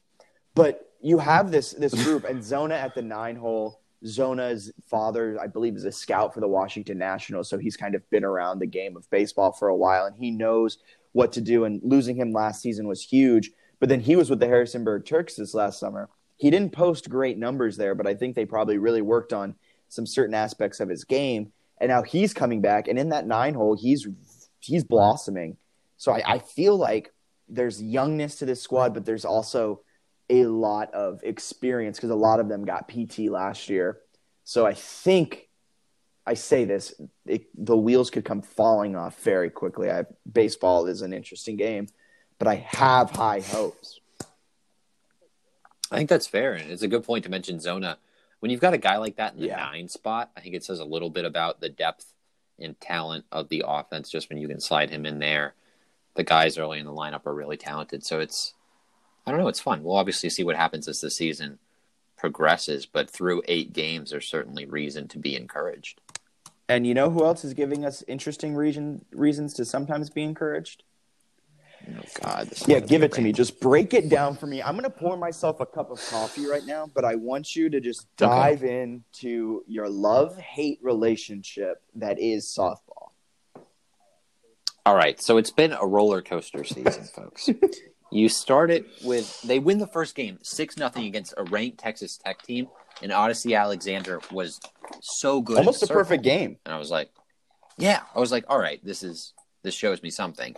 But you have this this group, and Zona at the nine hole. Zona's father, I believe, is a scout for the Washington Nationals, so he's kind of been around the game of baseball for a while, and he knows what to do. And losing him last season was huge. But then he was with the Harrisonburg Turks this last summer. He didn't post great numbers there, but I think they probably really worked on some certain aspects of his game. And now he's coming back, and in that nine hole, he's he's blossoming. So I, I feel like there's youngness to this squad, but there's also a lot of experience because a lot of them got PT last year. So I think I say this, it, the wheels could come falling off very quickly. I, baseball is an interesting game, but I have high hopes. I think that's fair, and it's a good point to mention Zona. When you've got a guy like that in the Yeah. nine spot, I think it says a little bit about the depth and talent of the offense. Just when you can slide him in there, the guys early in the lineup are really talented. So it's I don't know, it's fun. We'll obviously see what happens as the season progresses, but through eight games, there's certainly reason to be encouraged. And you know who else is giving us interesting reason, reasons to sometimes be encouraged? Oh God! Yeah, give it to me. Just break it down for me. I'm going to pour myself a cup of coffee right now, but I want you to just dive into your love hate relationship that is softball. All right, so it's been a roller coaster season, folks. You start it with they win the first game six nothing against a ranked Texas Tech team, and Odicci Alexander was so good. Almost the a perfect game. And I was like, yeah, I was like, all right, this is this shows me something.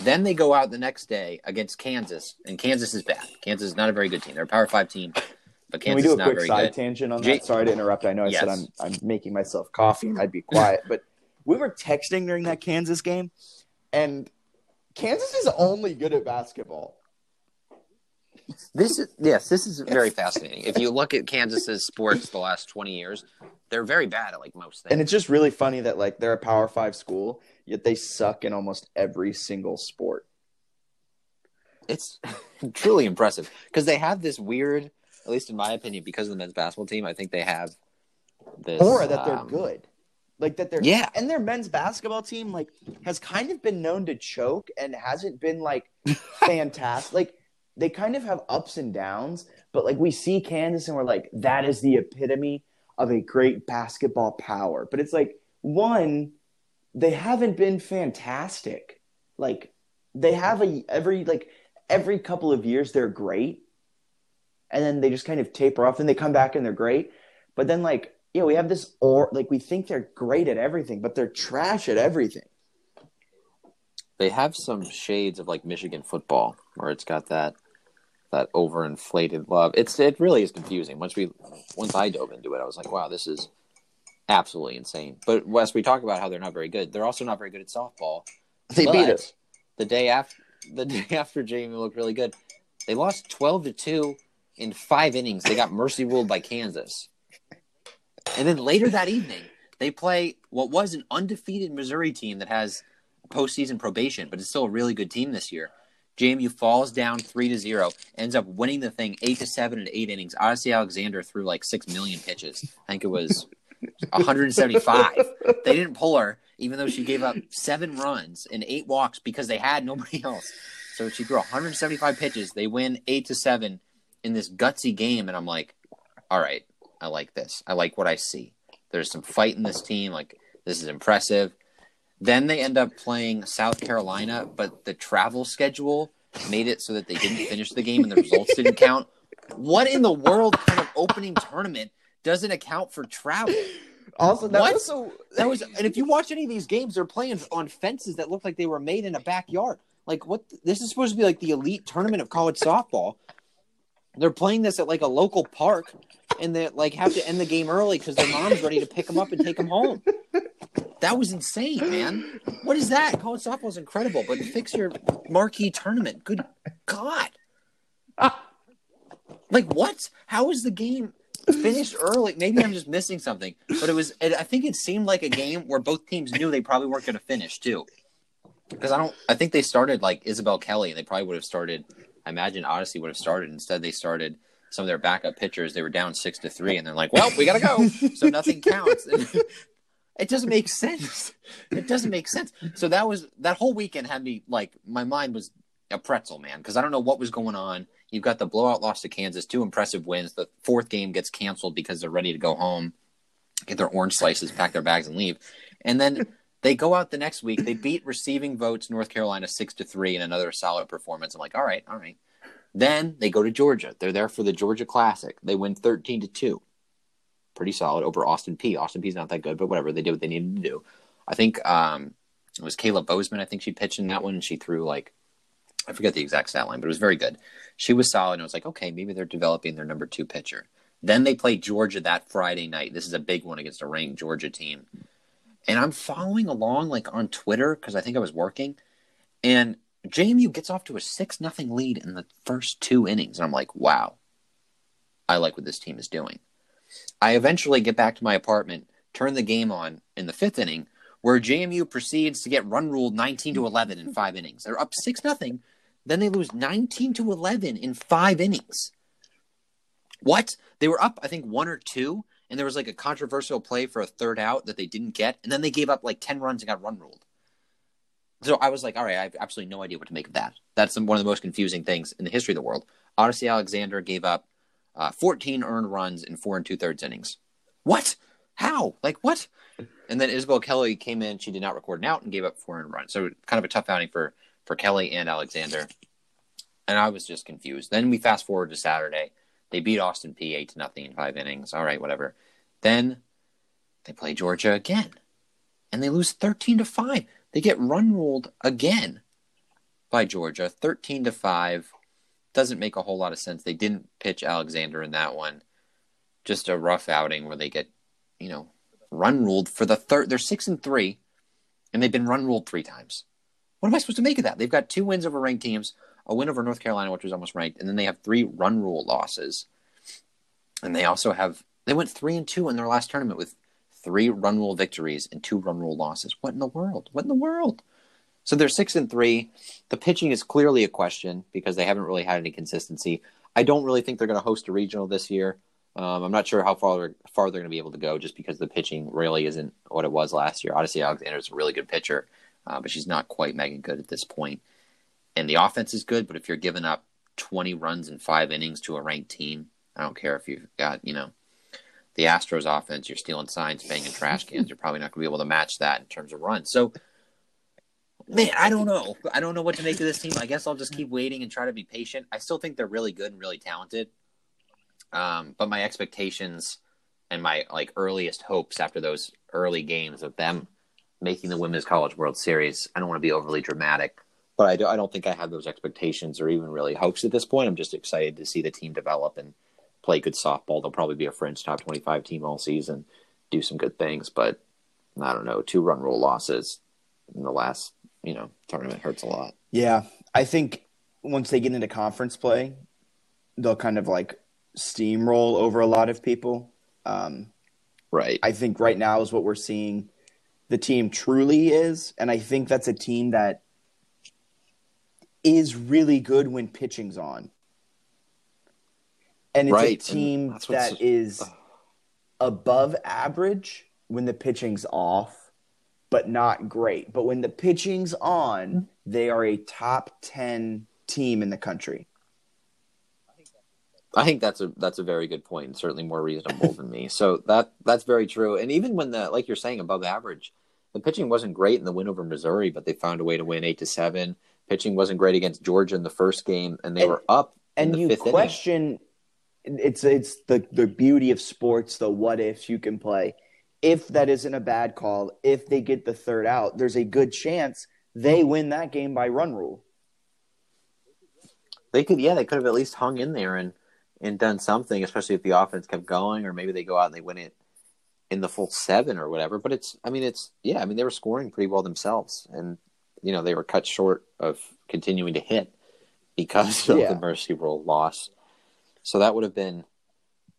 Then they go out the next day against Kansas, and Kansas is bad. Kansas is not a very good team. They're a Power Five team, but Kansas Can we do is a not quick very side good. tangent on Jay- that? Sorry to interrupt. I know I said I'm I'm making myself coffee and I'd be quiet, but we were texting during that Kansas game, and Kansas is only good at basketball. This is yes, this is very fascinating. If you look at Kansas's sports the last twenty years, they're very bad at like most things. And it's just really funny that like they're a Power Five school, yet they suck in almost every single sport. it's truly impressive because they have this weird, at least in my opinion, because of the men's basketball team. I think they have this, or that they're um, good. Like that they're Yeah. and their men's basketball team like has kind of been known to choke and hasn't been like fantastic. Like they kind of have ups and downs, but like we see Kansas and we're like that is the epitome of a great basketball power. But it's like one they haven't been fantastic. Like they have a every like every couple of years they're great and then they just kind of taper off and they come back and they're great. But then like yeah, we have this or like we think they're great at everything, but they're trash at everything. They have some shades of like Michigan football, where it's got that that overinflated love. It's it really is confusing. Once we once I dove into it, I was like, wow, this is absolutely insane. But Wes, we talk about how they're not very good. They're also not very good at softball. They beat But us. the day after the day after Jamie looked really good. They lost twelve to two in five innings. They got mercy ruled by Kansas. And then later that evening, they play what was an undefeated Missouri team that has postseason probation, but it's still a really good team this year. JMU falls down three to zero, ends up winning the thing eight to seven in eight innings. Odicci Alexander threw like six million pitches. I think it was 175. They didn't pull her, even though she gave up seven runs and eight walks because they had nobody else. So she threw 175 pitches. They win eight to seven in this gutsy game, and I'm like, all right, I like this. I like what I see. There's some fight in this team. Like this is impressive. Then they end up playing South Carolina, but the travel schedule made it so that they didn't finish the game and the results didn't count. What in the world kind of opening tournament doesn't account for travel? Also, that What? was so That was, and if you watch any of these games, they're playing on fences that look like they were made in a backyard. Like what? This is supposed to be like the elite tournament of college softball. They're playing this at like a local park, and they like have to end the game early because their mom's ready to pick them up and take them home. That was insane, man. What is that? College softball is incredible, but fix your marquee tournament. Good God! Like what? How is the game finished early? Maybe I'm just missing something, but it was. It, I think it seemed like a game where both teams knew they probably weren't going to finish too. Because I don't. I think they started like Isabel Kelly, and they probably would have started. I imagine Odicci would have started. Instead, they started some of their backup pitchers. They were down six to three, and they're like, "Well, we got to go," so nothing counts. it doesn't make sense. It doesn't make sense. So that was that whole weekend had me like my mind was a pretzel, man, because I don't know what was going on. You've got the blowout loss to Kansas, two impressive wins. The fourth game gets canceled because they're ready to go home, get their orange slices, pack their bags, and leave. And then they go out the next week. They beat receiving votes North Carolina six to three in another solid performance. I'm like, all right, all right. Then they go to Georgia. They're there for the Georgia Classic. They win thirteen to two. Pretty solid over Austin Peay. Austin Peay's not that good, but whatever. They did what they needed to do. I think um, it was Kayla Bozeman. I think she pitched in that one, and she threw like I forget the exact stat line, but it was very good. She was solid, and I was like, okay, maybe they're developing their number two pitcher. Then they play Georgia that Friday night. This is a big one against a ranked Georgia team. And I'm following along like on Twitter because I think I was working. And JMU gets off to a six nothing lead in the first two innings. And I'm like, wow, I like what this team is doing. I eventually get back to my apartment, turn the game on in the fifth inning, where JMU proceeds to get run ruled 19 to 11 in five innings. They're up 6 nothing, then they lose 19 to 11 in five innings. What? They were up, I think, one or two, and there was like a controversial play for a third out that they didn't get, and then they gave up like 10 runs and got run ruled. So I was like, all right, I have absolutely no idea what to make of that. That's one of the most confusing things in the history of the world. Odicci Alexander gave up uh, 14 earned runs in four and two thirds innings. What? How? Like what? And then Isabel Kelly came in. She did not record an out and gave up four earned runs. So kind of a tough outing for for Kelly and Alexander. And I was just confused. Then we fast forward to Saturday. They beat Austin Peay eight to nothing in five innings. All right, whatever. Then they play Georgia again, and they lose thirteen to five. They get run ruled again by Georgia, thirteen to five. Doesn't make a whole lot of sense. They didn't pitch Alexander in that one. Just a rough outing where they get, you know, run ruled for the third. They're six and three, and they've been run ruled three times. What am I supposed to make of that? They've got two wins over ranked teams, a win over North Carolina, which was almost ranked, and then they have three run rule losses. And they also have they went three and two in their last tournament with three run rule victories and two run rule losses. What in the world? What in the world? So they're six and three. The pitching is clearly a question because they haven't really had any consistency. I don't really think they're going to host a regional this year. Um, I'm not sure how far far they're going to be able to go just because the pitching really isn't what it was last year. Odicci Alexander is a really good pitcher, uh, but she's not quite Megan Good at this point. And the offense is good, but if you're giving up 20 runs in five innings to a ranked team, I don't care if you've got, you know, the Astros offense, you're stealing signs, banging trash cans. You're probably not going to be able to match that in terms of runs. So, man, I don't know. I don't know what to make of this team. I guess I'll just keep waiting and try to be patient. I still think they're really good and really talented. Um, but my expectations and my like earliest hopes after those early games of them making the Women's College World Series, I don't want to be overly dramatic, but I, do, I don't think I have those expectations or even really hopes at this point. I'm just excited to see the team develop and play good softball. They'll probably be a fringe top 25 team all season, do some good things, but I don't know, two run rule losses in the last, you know, tournament hurts a lot. Yeah. I think once they get into conference play, they'll kind of like steamroll over a lot of people. Um, right. I think right now is what we're seeing the team truly is. And I think that's a team that is really good when pitching's on. And it's Right, a team that is above average when the pitching's off, but not great. But when the pitching's on, they are a top 10 team in the country. I think that's a that's a very good point and certainly more reasonable than me. So that that's very true. And even when the like you're saying above average, the pitching wasn't great in the win over Missouri, but they found a way to win eight to seven. Pitching wasn't great against Georgia in the first game, and they And- were up and the you fifth inning. question it's it's the the beauty of sports the what ifs you can play if that isn't a bad call if they get the third out there's a good chance they win that game by run rule They could, yeah, they could have at least hung in there and and done something, especially if the offense kept going, or maybe they go out and they win it in the full seven or whatever. But it's, I mean, it's, yeah, I mean, they were scoring pretty well themselves, and you know they were cut short of continuing to hit because of Yeah. the mercy rule loss. So that would have been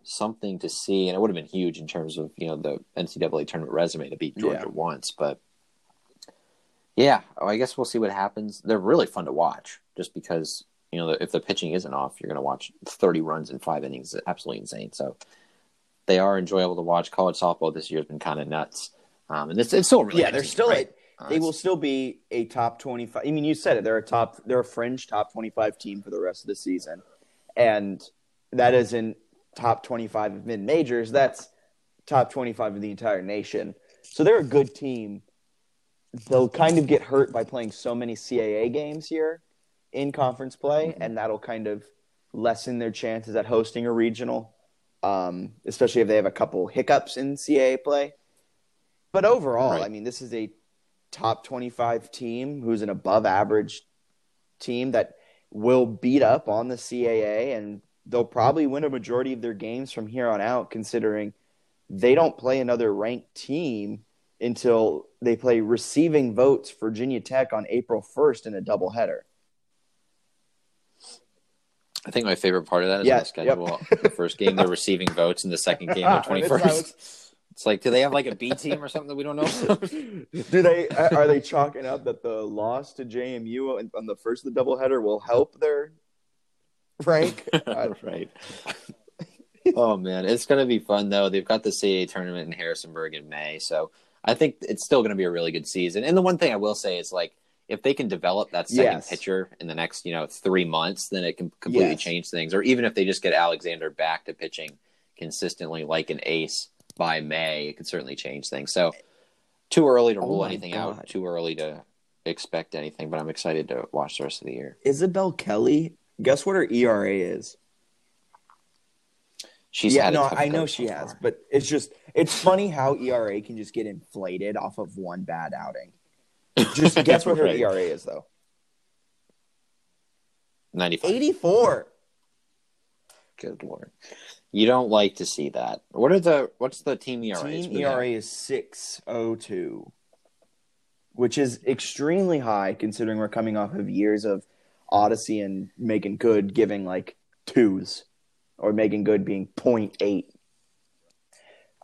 something to see, and it would have been huge in terms of you know the NCAA tournament resume to beat Georgia Yeah. once. But yeah, oh, I guess we'll see what happens. They're really fun to watch, just because you know if the pitching isn't off, you're going to watch 30 runs in five innings. It's absolutely insane. So they are enjoyable to watch. College softball this year has been kind of nuts, um, and it's, it's still really yeah they're still right? a, they will still be a top 25 i mean you said it they're a top they're a fringe top 25 team for the rest of the season and that is in top 25 of mid majors that's top 25 of the entire nation so they're a good team they'll kind of get hurt by playing so many caa games here in conference play and that'll kind of lessen their chances at hosting a regional um, especially if they have a couple hiccups in caa play but overall, Right. I mean, this is a top 25 team who's an above average team that will beat up on the CAA and they'll probably win a majority of their games from here on out, considering they don't play another ranked team until they play receiving votes Virginia Tech on April 1st in a doubleheader. I think my favorite part of that is Yeah, the schedule. the first game they're receiving votes, and the second game ah, they're twenty That's- first. It's like, do they have like a B team or something that we don't know? Do they are they chalking up that the loss to JMU on the first of the doubleheader will help their rank? Right. oh man, it's gonna be fun though. They've got the CAA tournament in Harrisonburg in May, so I think it's still gonna be a really good season. And the one thing I will say is like if they can develop that second Yes. pitcher in the next, you know, three months, then it can completely Yes. change things. Or even if they just get Alexander back to pitching consistently like an ace by May, it could certainly change things. So too early to Oh rule my anything God. out, too early to expect anything, but I'm excited to watch the rest of the year. Isabel Kelly, guess what her ERA is? She's yeah, no, I know she so has, but it's just it's funny how ERA can just get inflated off of one bad outing. Just guess what her Right. ERA is though. 95. 84. Good lord. You don't like to see that. What are the what's the team ERAs? Team? ERA is 602, which is extremely high considering we're coming off of years of Odicci and Megan Good giving like twos or Megan Good being 0.8.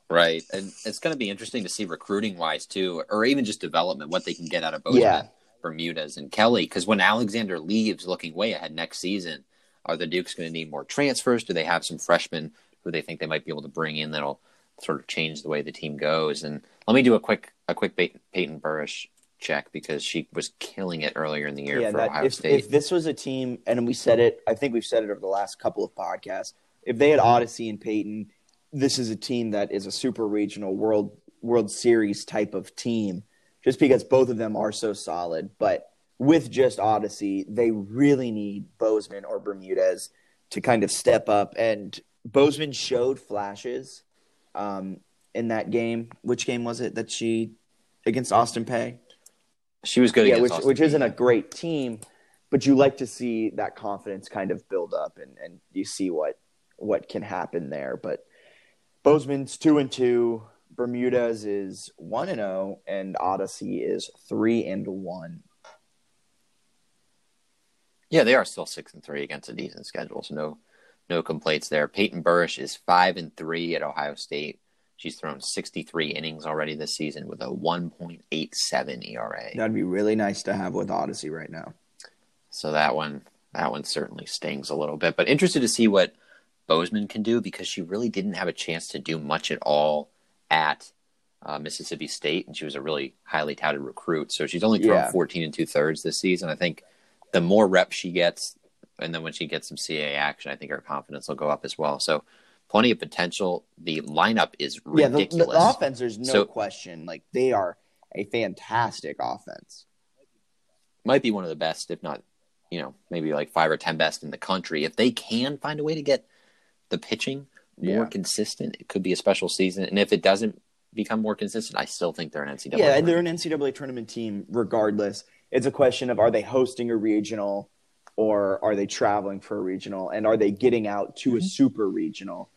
Right. And it's gonna be interesting to see recruiting wise too, or even just development, what they can get out of both Yeah. Bermudez and Kelly. Because when Alexander leaves looking way ahead next season, are the Dukes gonna need more transfers? Do they have some freshmen who they think they might be able to bring in that'll sort of change the way the team goes? And let me do a quick a quick Payton, Payton Buresch check because she was killing it earlier in the year yeah, for that, Ohio if, State. if this was a team, and we said it, I think we've said it over the last couple of podcasts. If they had Odicci and Payton, this is a team that is a super regional World World Series type of team, just because both of them are so solid. But with just Odicci, they really need Bozeman or Bermudez to kind of step up. And Bozeman showed flashes um, in that game. Which game was it that she against Austin Peay? she was good yeah, against which which isn't a great team, but you like to see that confidence kind of build up, and and you see what what can happen there. But Bozeman's two and two, Bermudez is one and zero, and Odicci is three and one. Yeah, they are still six and three against a decent schedule, so no no complaints there. Payton Buresch is five and three at Ohio State. She's thrown sixty three innings already this season with a one point eight seven ERA. That'd be really nice to have with Odicci right now. So that one that one certainly stings a little bit. But interested to see what Bozeman can do because she really didn't have a chance to do much at all at uh, Mississippi State, and she was a really highly touted recruit. So she's only thrown Yeah. 14 and two thirds this season. I think the more reps she gets, and then when she gets some CAA action, I think her confidence will go up as well. So plenty of potential. The lineup is ridiculous. Yeah, the, the offense. There's no So- question. Like they are a fantastic offense. might be one of the best, if not, you know, maybe like five or ten best in the country. If they can find a way to get the pitching more Yeah. consistent, it could be a special season. And if it doesn't become more consistent, I still think they're an NCAA. Yeah, they're an NCAA tournament team regardless. It's a question of are they hosting a regional or are they traveling for a regional and are they getting out to a super regional?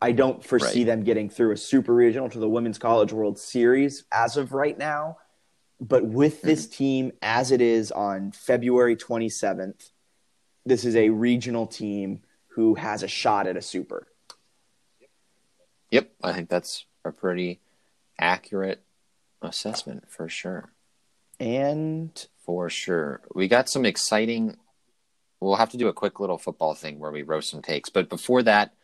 I don't foresee Mm-hmm. Right. them getting through a super regional to the Women's College World Series as of right now. But with this Mm-hmm. team as it is on February 27th, this is a regional team who has a shot at a super. Yep, I think that's a pretty accurate assessment for sure. And For sure. We got some exciting. We'll have to do a quick little football thing where we roast some takes. But before that,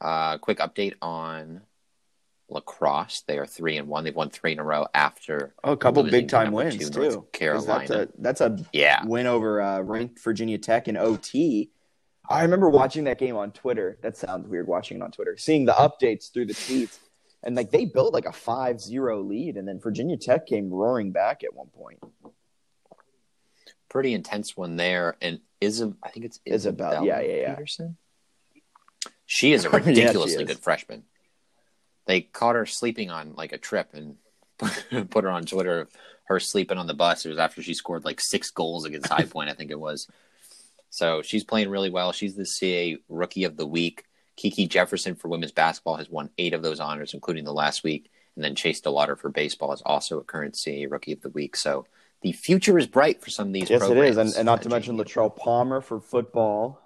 uh, quick update on lacrosse. They are three and one. They've won three in a row after oh, a couple big time wins too. North Carolina. That's a, that's a yeah. win over uh, ranked Virginia Tech in OT. I remember watching that game on Twitter. That sounds weird watching it on Twitter. Seeing the updates through the tweets. And like they built like a 5-0 lead and then Virginia Tech came roaring back at one point. Pretty intense one there. And Isab- I think it's Isabel. Isabel Yeah, yeah, yeah. Peterson. She is a Yeah, ridiculously is. good freshman. They caught her sleeping on like a trip and put her on Twitter. Her sleeping on the bus. It was after she scored like six goals against High Point, I think it was. So she's playing really well. She's the CAA Rookie of the Week. Kiki Jefferson for women's basketball has won eight of those honors, including the last week. And then Chase DeLauter for baseball is also a current CAA Rookie of the Week. So the future is bright for some of these Yes, it is. And, and not to mention. Latrele Palmer for football.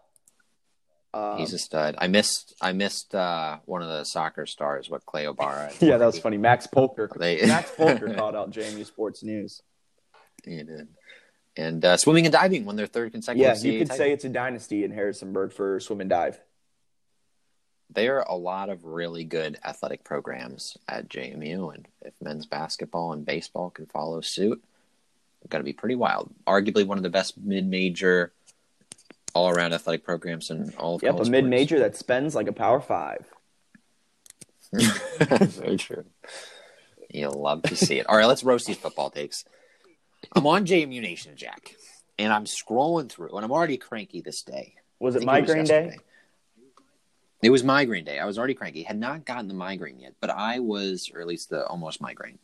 Um, He's a stud. I missed I missed uh, one of the soccer stars, what Clay O'Bara. yeah, that was funny. Max Polker. They- Max Polker called out JMU Sports News. He did. And uh, swimming and diving won their third consecutive. Yeah, you could say it's a dynasty in Harrisonburg for swim and dive. there are a lot of really good athletic programs at JMU, and if men's basketball and baseball can follow suit, it's going to be pretty wild. Arguably one of the best mid-major, all-around athletic programs in all of Yep, a mid major that spends like a power five. Very true. You'll love to see it. All right, let's roast these football takes. I'm on JMU Nation, Jack, and I'm scrolling through, and I'm already cranky this day. Was it migraine was day? It was migraine day. I was already cranky. Had not gotten the migraine yet, but I was, or at least the almost migraine.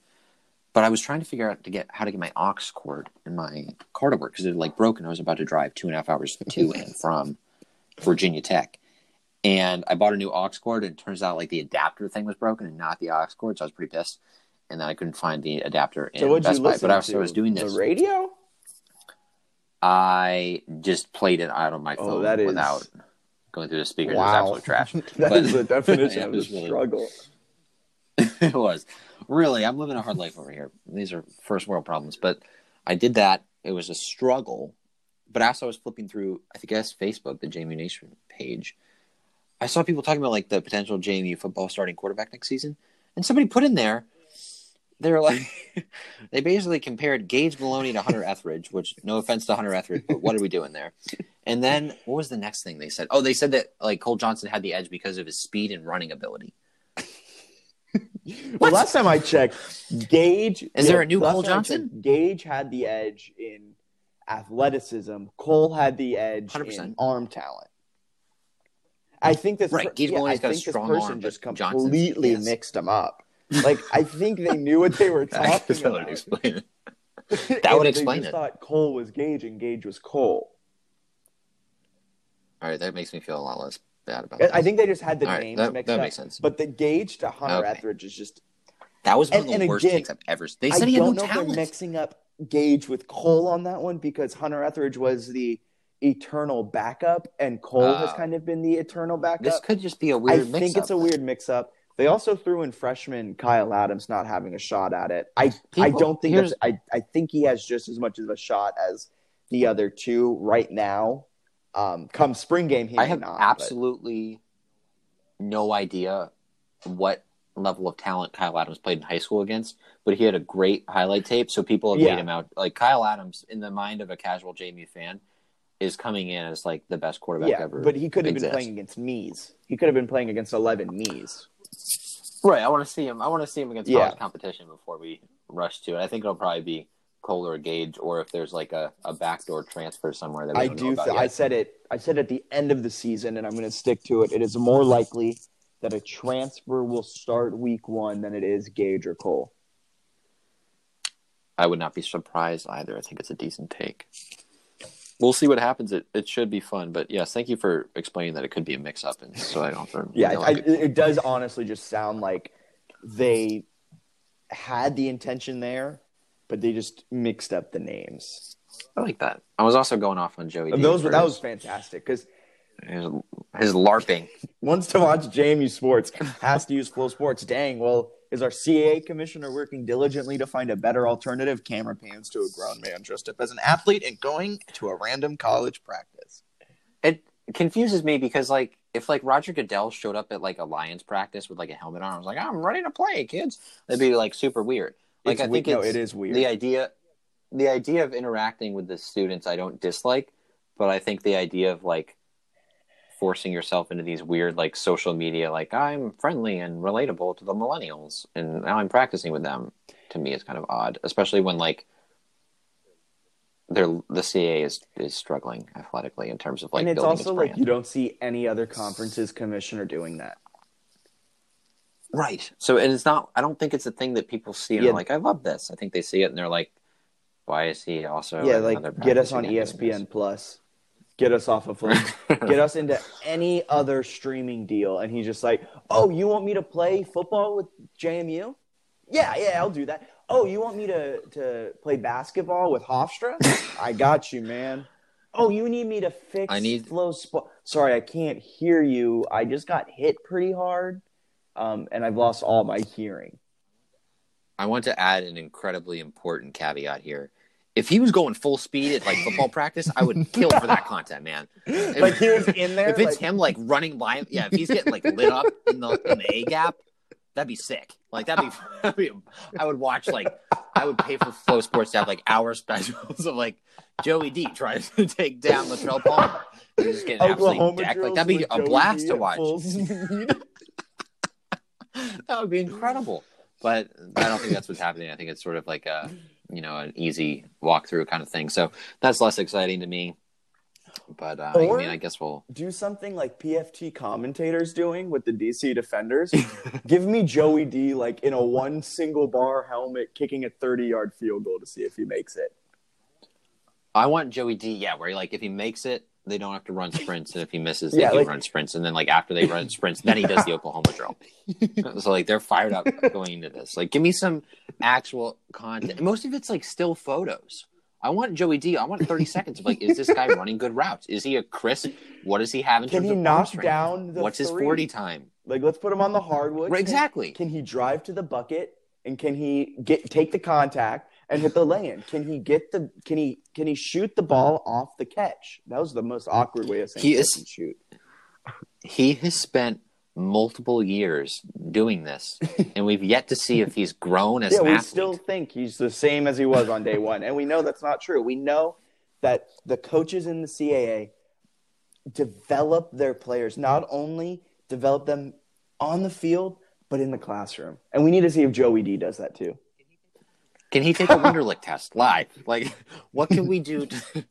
But I was trying to figure out to get how to get my aux cord in my car to work because it had like broken. I was about to drive two and a half hours to and from Virginia Tech, and I bought a new aux cord. And it turns out like the adapter thing was broken and not the aux cord, so I was pretty pissed. And then I couldn't find the adapter in So Best Buy. But I was. I was doing this. The radio? I just played it out on my Oh, phone is- without going through the speakers. Wow. It was absolute trash. That But- is the definition Yeah, of a really- struggle. it was really i'm living a hard life over here these are first world problems but i did that it was a struggle but as i was flipping through i think guess facebook the jmu nation page i saw people talking about like the potential jmu football starting quarterback next season and somebody put in there they were like they basically compared gage moloney to hunter etheridge which no offense to hunter etheridge but what are we doing there and then what was the next thing they said oh they said that like cole johnson had the edge because of his speed and running ability Well, last time I checked, Gage Is there a new Cole I checked, Johnson? Gage had the edge in athleticism. Cole had the edge 100%. in arm talent. I think this Right, Gage yeah, I Moloney's got a think this strong person arm, just but Johnson's- completely yes. mixed them up. Like I think they knew what they were talking that would about. explain it. That would they explain just it. Thought Cole was Gage and Gage was Cole. All right, that makes me feel a lot less bad about it. I think they just had the All right, names that- mixed that up. makes sense. But the Gage to Hunter Okay. Etheridge is just that was one and- of the worst again, things I've ever. They I he had don't no know if talent. they're mixing up Gage with Cole on that one because Hunter Etheridge was the eternal backup, and Cole has Uh, kind of been the eternal backup. This could just be a weird think mix-up. I think it's a weird mix-up. They also threw in freshman Kyle Adams not having a shot at it. I I don't think that's, I I think he has just as much of a shot as the other two right now. Um, come spring game, he I may have not, but- absolutely no idea what level of talent Kyle Adams played in high school against, but he had a great highlight tape, so people have Yeah. made him out. Like Kyle Adams, in the mind of a casual JMU fan, is coming in as like the best quarterback yeah, ever. but he could have been playing against Mees. He could have been playing against eleven Mees. Right. I want to see him. I want to see him against Yeah. college competition before we rush to it. I think it'll probably be Cole or Gage, or if there's like a, a backdoor transfer somewhere that I about Th-. I said it. I said at the end of the season, and I'm going to stick to it. It is more likely that a transfer will start week one than it is Gage or Cole. I would not be surprised either. I think it's a decent take. We'll see what happens. It it should be fun, but yes, thank you for explaining that it could be a mix up, and so I don't. Yeah, you know, I, like- it, does honestly just sound like they had the intention there, but they just mixed up the names. I like that. I was also going off on Joey. Those for that was fantastic because his, his larping. wants to watch JMU sports has to use FloSports. Dang, well, is our CAA commissioner working diligently to find a better alternative? Camera pans to a grown man dressed up as an athlete and going to a random college practice. It confuses me because like if like Roger Goodell showed up at like a Lions practice with like a helmet on, I was like, I'm ready to play, kids. That'd be like super weird. Like It's I we- think no, it is weird. the idea the idea of interacting with the students I don't dislike, but I think the idea of like forcing yourself into these weird like social media like I'm friendly and relatable to the millennials and now I'm practicing with them to me is kind of odd, especially when like they're the ca is is struggling athletically in terms of like and it's also its like you don't see any other conferences commissioner doing that. Right. So, and it's not, I don't think it's a thing that people see and Yeah. like, I love this. I think they see it and they're like, why is he also. yeah, like get us on ESPN Plus, get us off of Flo, get us into any other streaming deal. And he's just like, oh, you want me to play football with JMU? Yeah, yeah, I'll do that. Oh, you want me to to play basketball with Hofstra? I got you, man. Oh, you need me to fix I need- FloSport. sorry, I can't hear you. I just got hit pretty hard, um, and I've lost all my hearing. I want to add an incredibly important caveat here. If he was going full speed at like football practice, I would kill for that content, man. If, Like he was in there. if it's like- him like running line, yeah, if he's getting like lit up in the in the A gap, that'd be sick. Like that'd be, that'd be I would watch like I would pay for FloSports to have like hour specials of like Joey D trying to take down Latrele Palmer. He's just getting absolutely decked. Like that'd be a Joey blast D to watch. that would be incredible. But I don't think that's what's happening. I think it's sort of like a you know an easy walkthrough kind of thing. So that's less exciting to me. But uh, I mean, I guess we'll. do something like PFT commentators doing with the DC Defenders. Give me Joey D like in a one single bar helmet kicking a 30 yard field goal to see if he makes it. I want Joey D. Yeah, where like if he makes it, they don't have to run sprints, and if he misses, Yeah, they like- run sprints, and then like after they run sprints, then he does the Oklahoma drill. so like they're fired up going into this. Like, give me some actual content. Most of it's like still photos. I want Joey D. I want 30 seconds of like, is this guy running good routes? Is he a crisp? What does he have in Can terms he of knock down the What's his 40 time? Like let's put him on the hardwood. Right, Can- exactly. Can he drive to the bucket and can he get take the contact and hit the lay-in? Can he get the can he can he shoot the ball off the catch? That was the most awkward way of saying He is- shoot. He has spent multiple years doing this, and we've yet to see if he's grown as Yeah, we athlete. still think he's the same as he was on day one, and we know that's not true. We know that the coaches in the CAA develop their players, not only develop them on the field, but in the classroom. And we need to see if Joey D does that too. Can he take a Wonderlic test live? Like, what can we do to,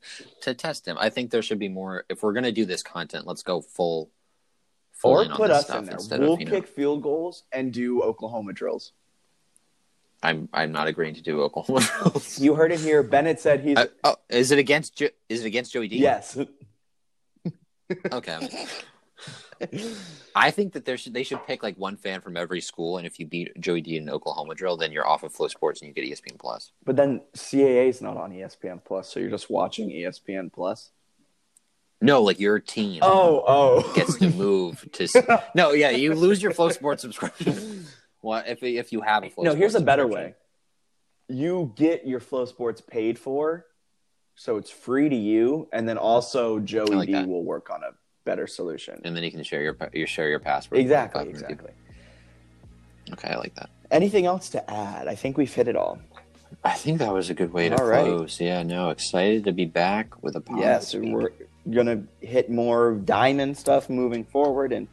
to test him? I think there should be more. If we're going to do this content, let's go full, full Or put this us in there. We'll of you know. kick field goals and do Oklahoma drills. I'm I'm not agreeing to do Oklahoma. drills. You heard it here. Bennett said he's Uh, oh, is it against Jo- is it against Joey D? yes. Okay. I think that there should they should pick like one fan from every school, and if you beat Joey D in Oklahoma drill, then you're off of FloSports and you get ESPN Plus. But then CAA is not on ESPN Plus, so you're just watching ESPN Plus. No, like your team. Oh, oh. gets to move to no yeah you lose your FloSports subscription well if if you have a Flo no, here's a better way. You get your FloSports paid for, so it's free to you, and then also Joey like D that. will work on a better solution. and then you can share your you share your password with Exactly, people. exactly. okay i like that Anything else to add? I think we've hit it all. i think that was a good way to All right. close yeah no excited to be back with a pod Yes, we're gonna hit more diamond stuff moving forward, and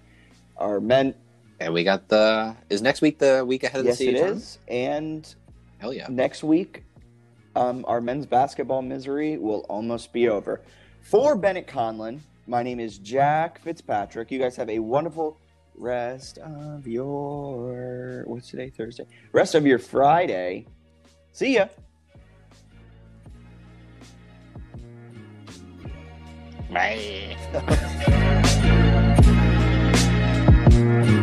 our men. and we got the is next week the week ahead of Yes, the it season is, and hell yeah next week, um, our men's basketball misery will almost be over. For Bennett Conlon, my name is Jack Fitzpatrick. You guys have a wonderful rest of your what's today? Thursday. Rest of your Friday. See ya. Bye.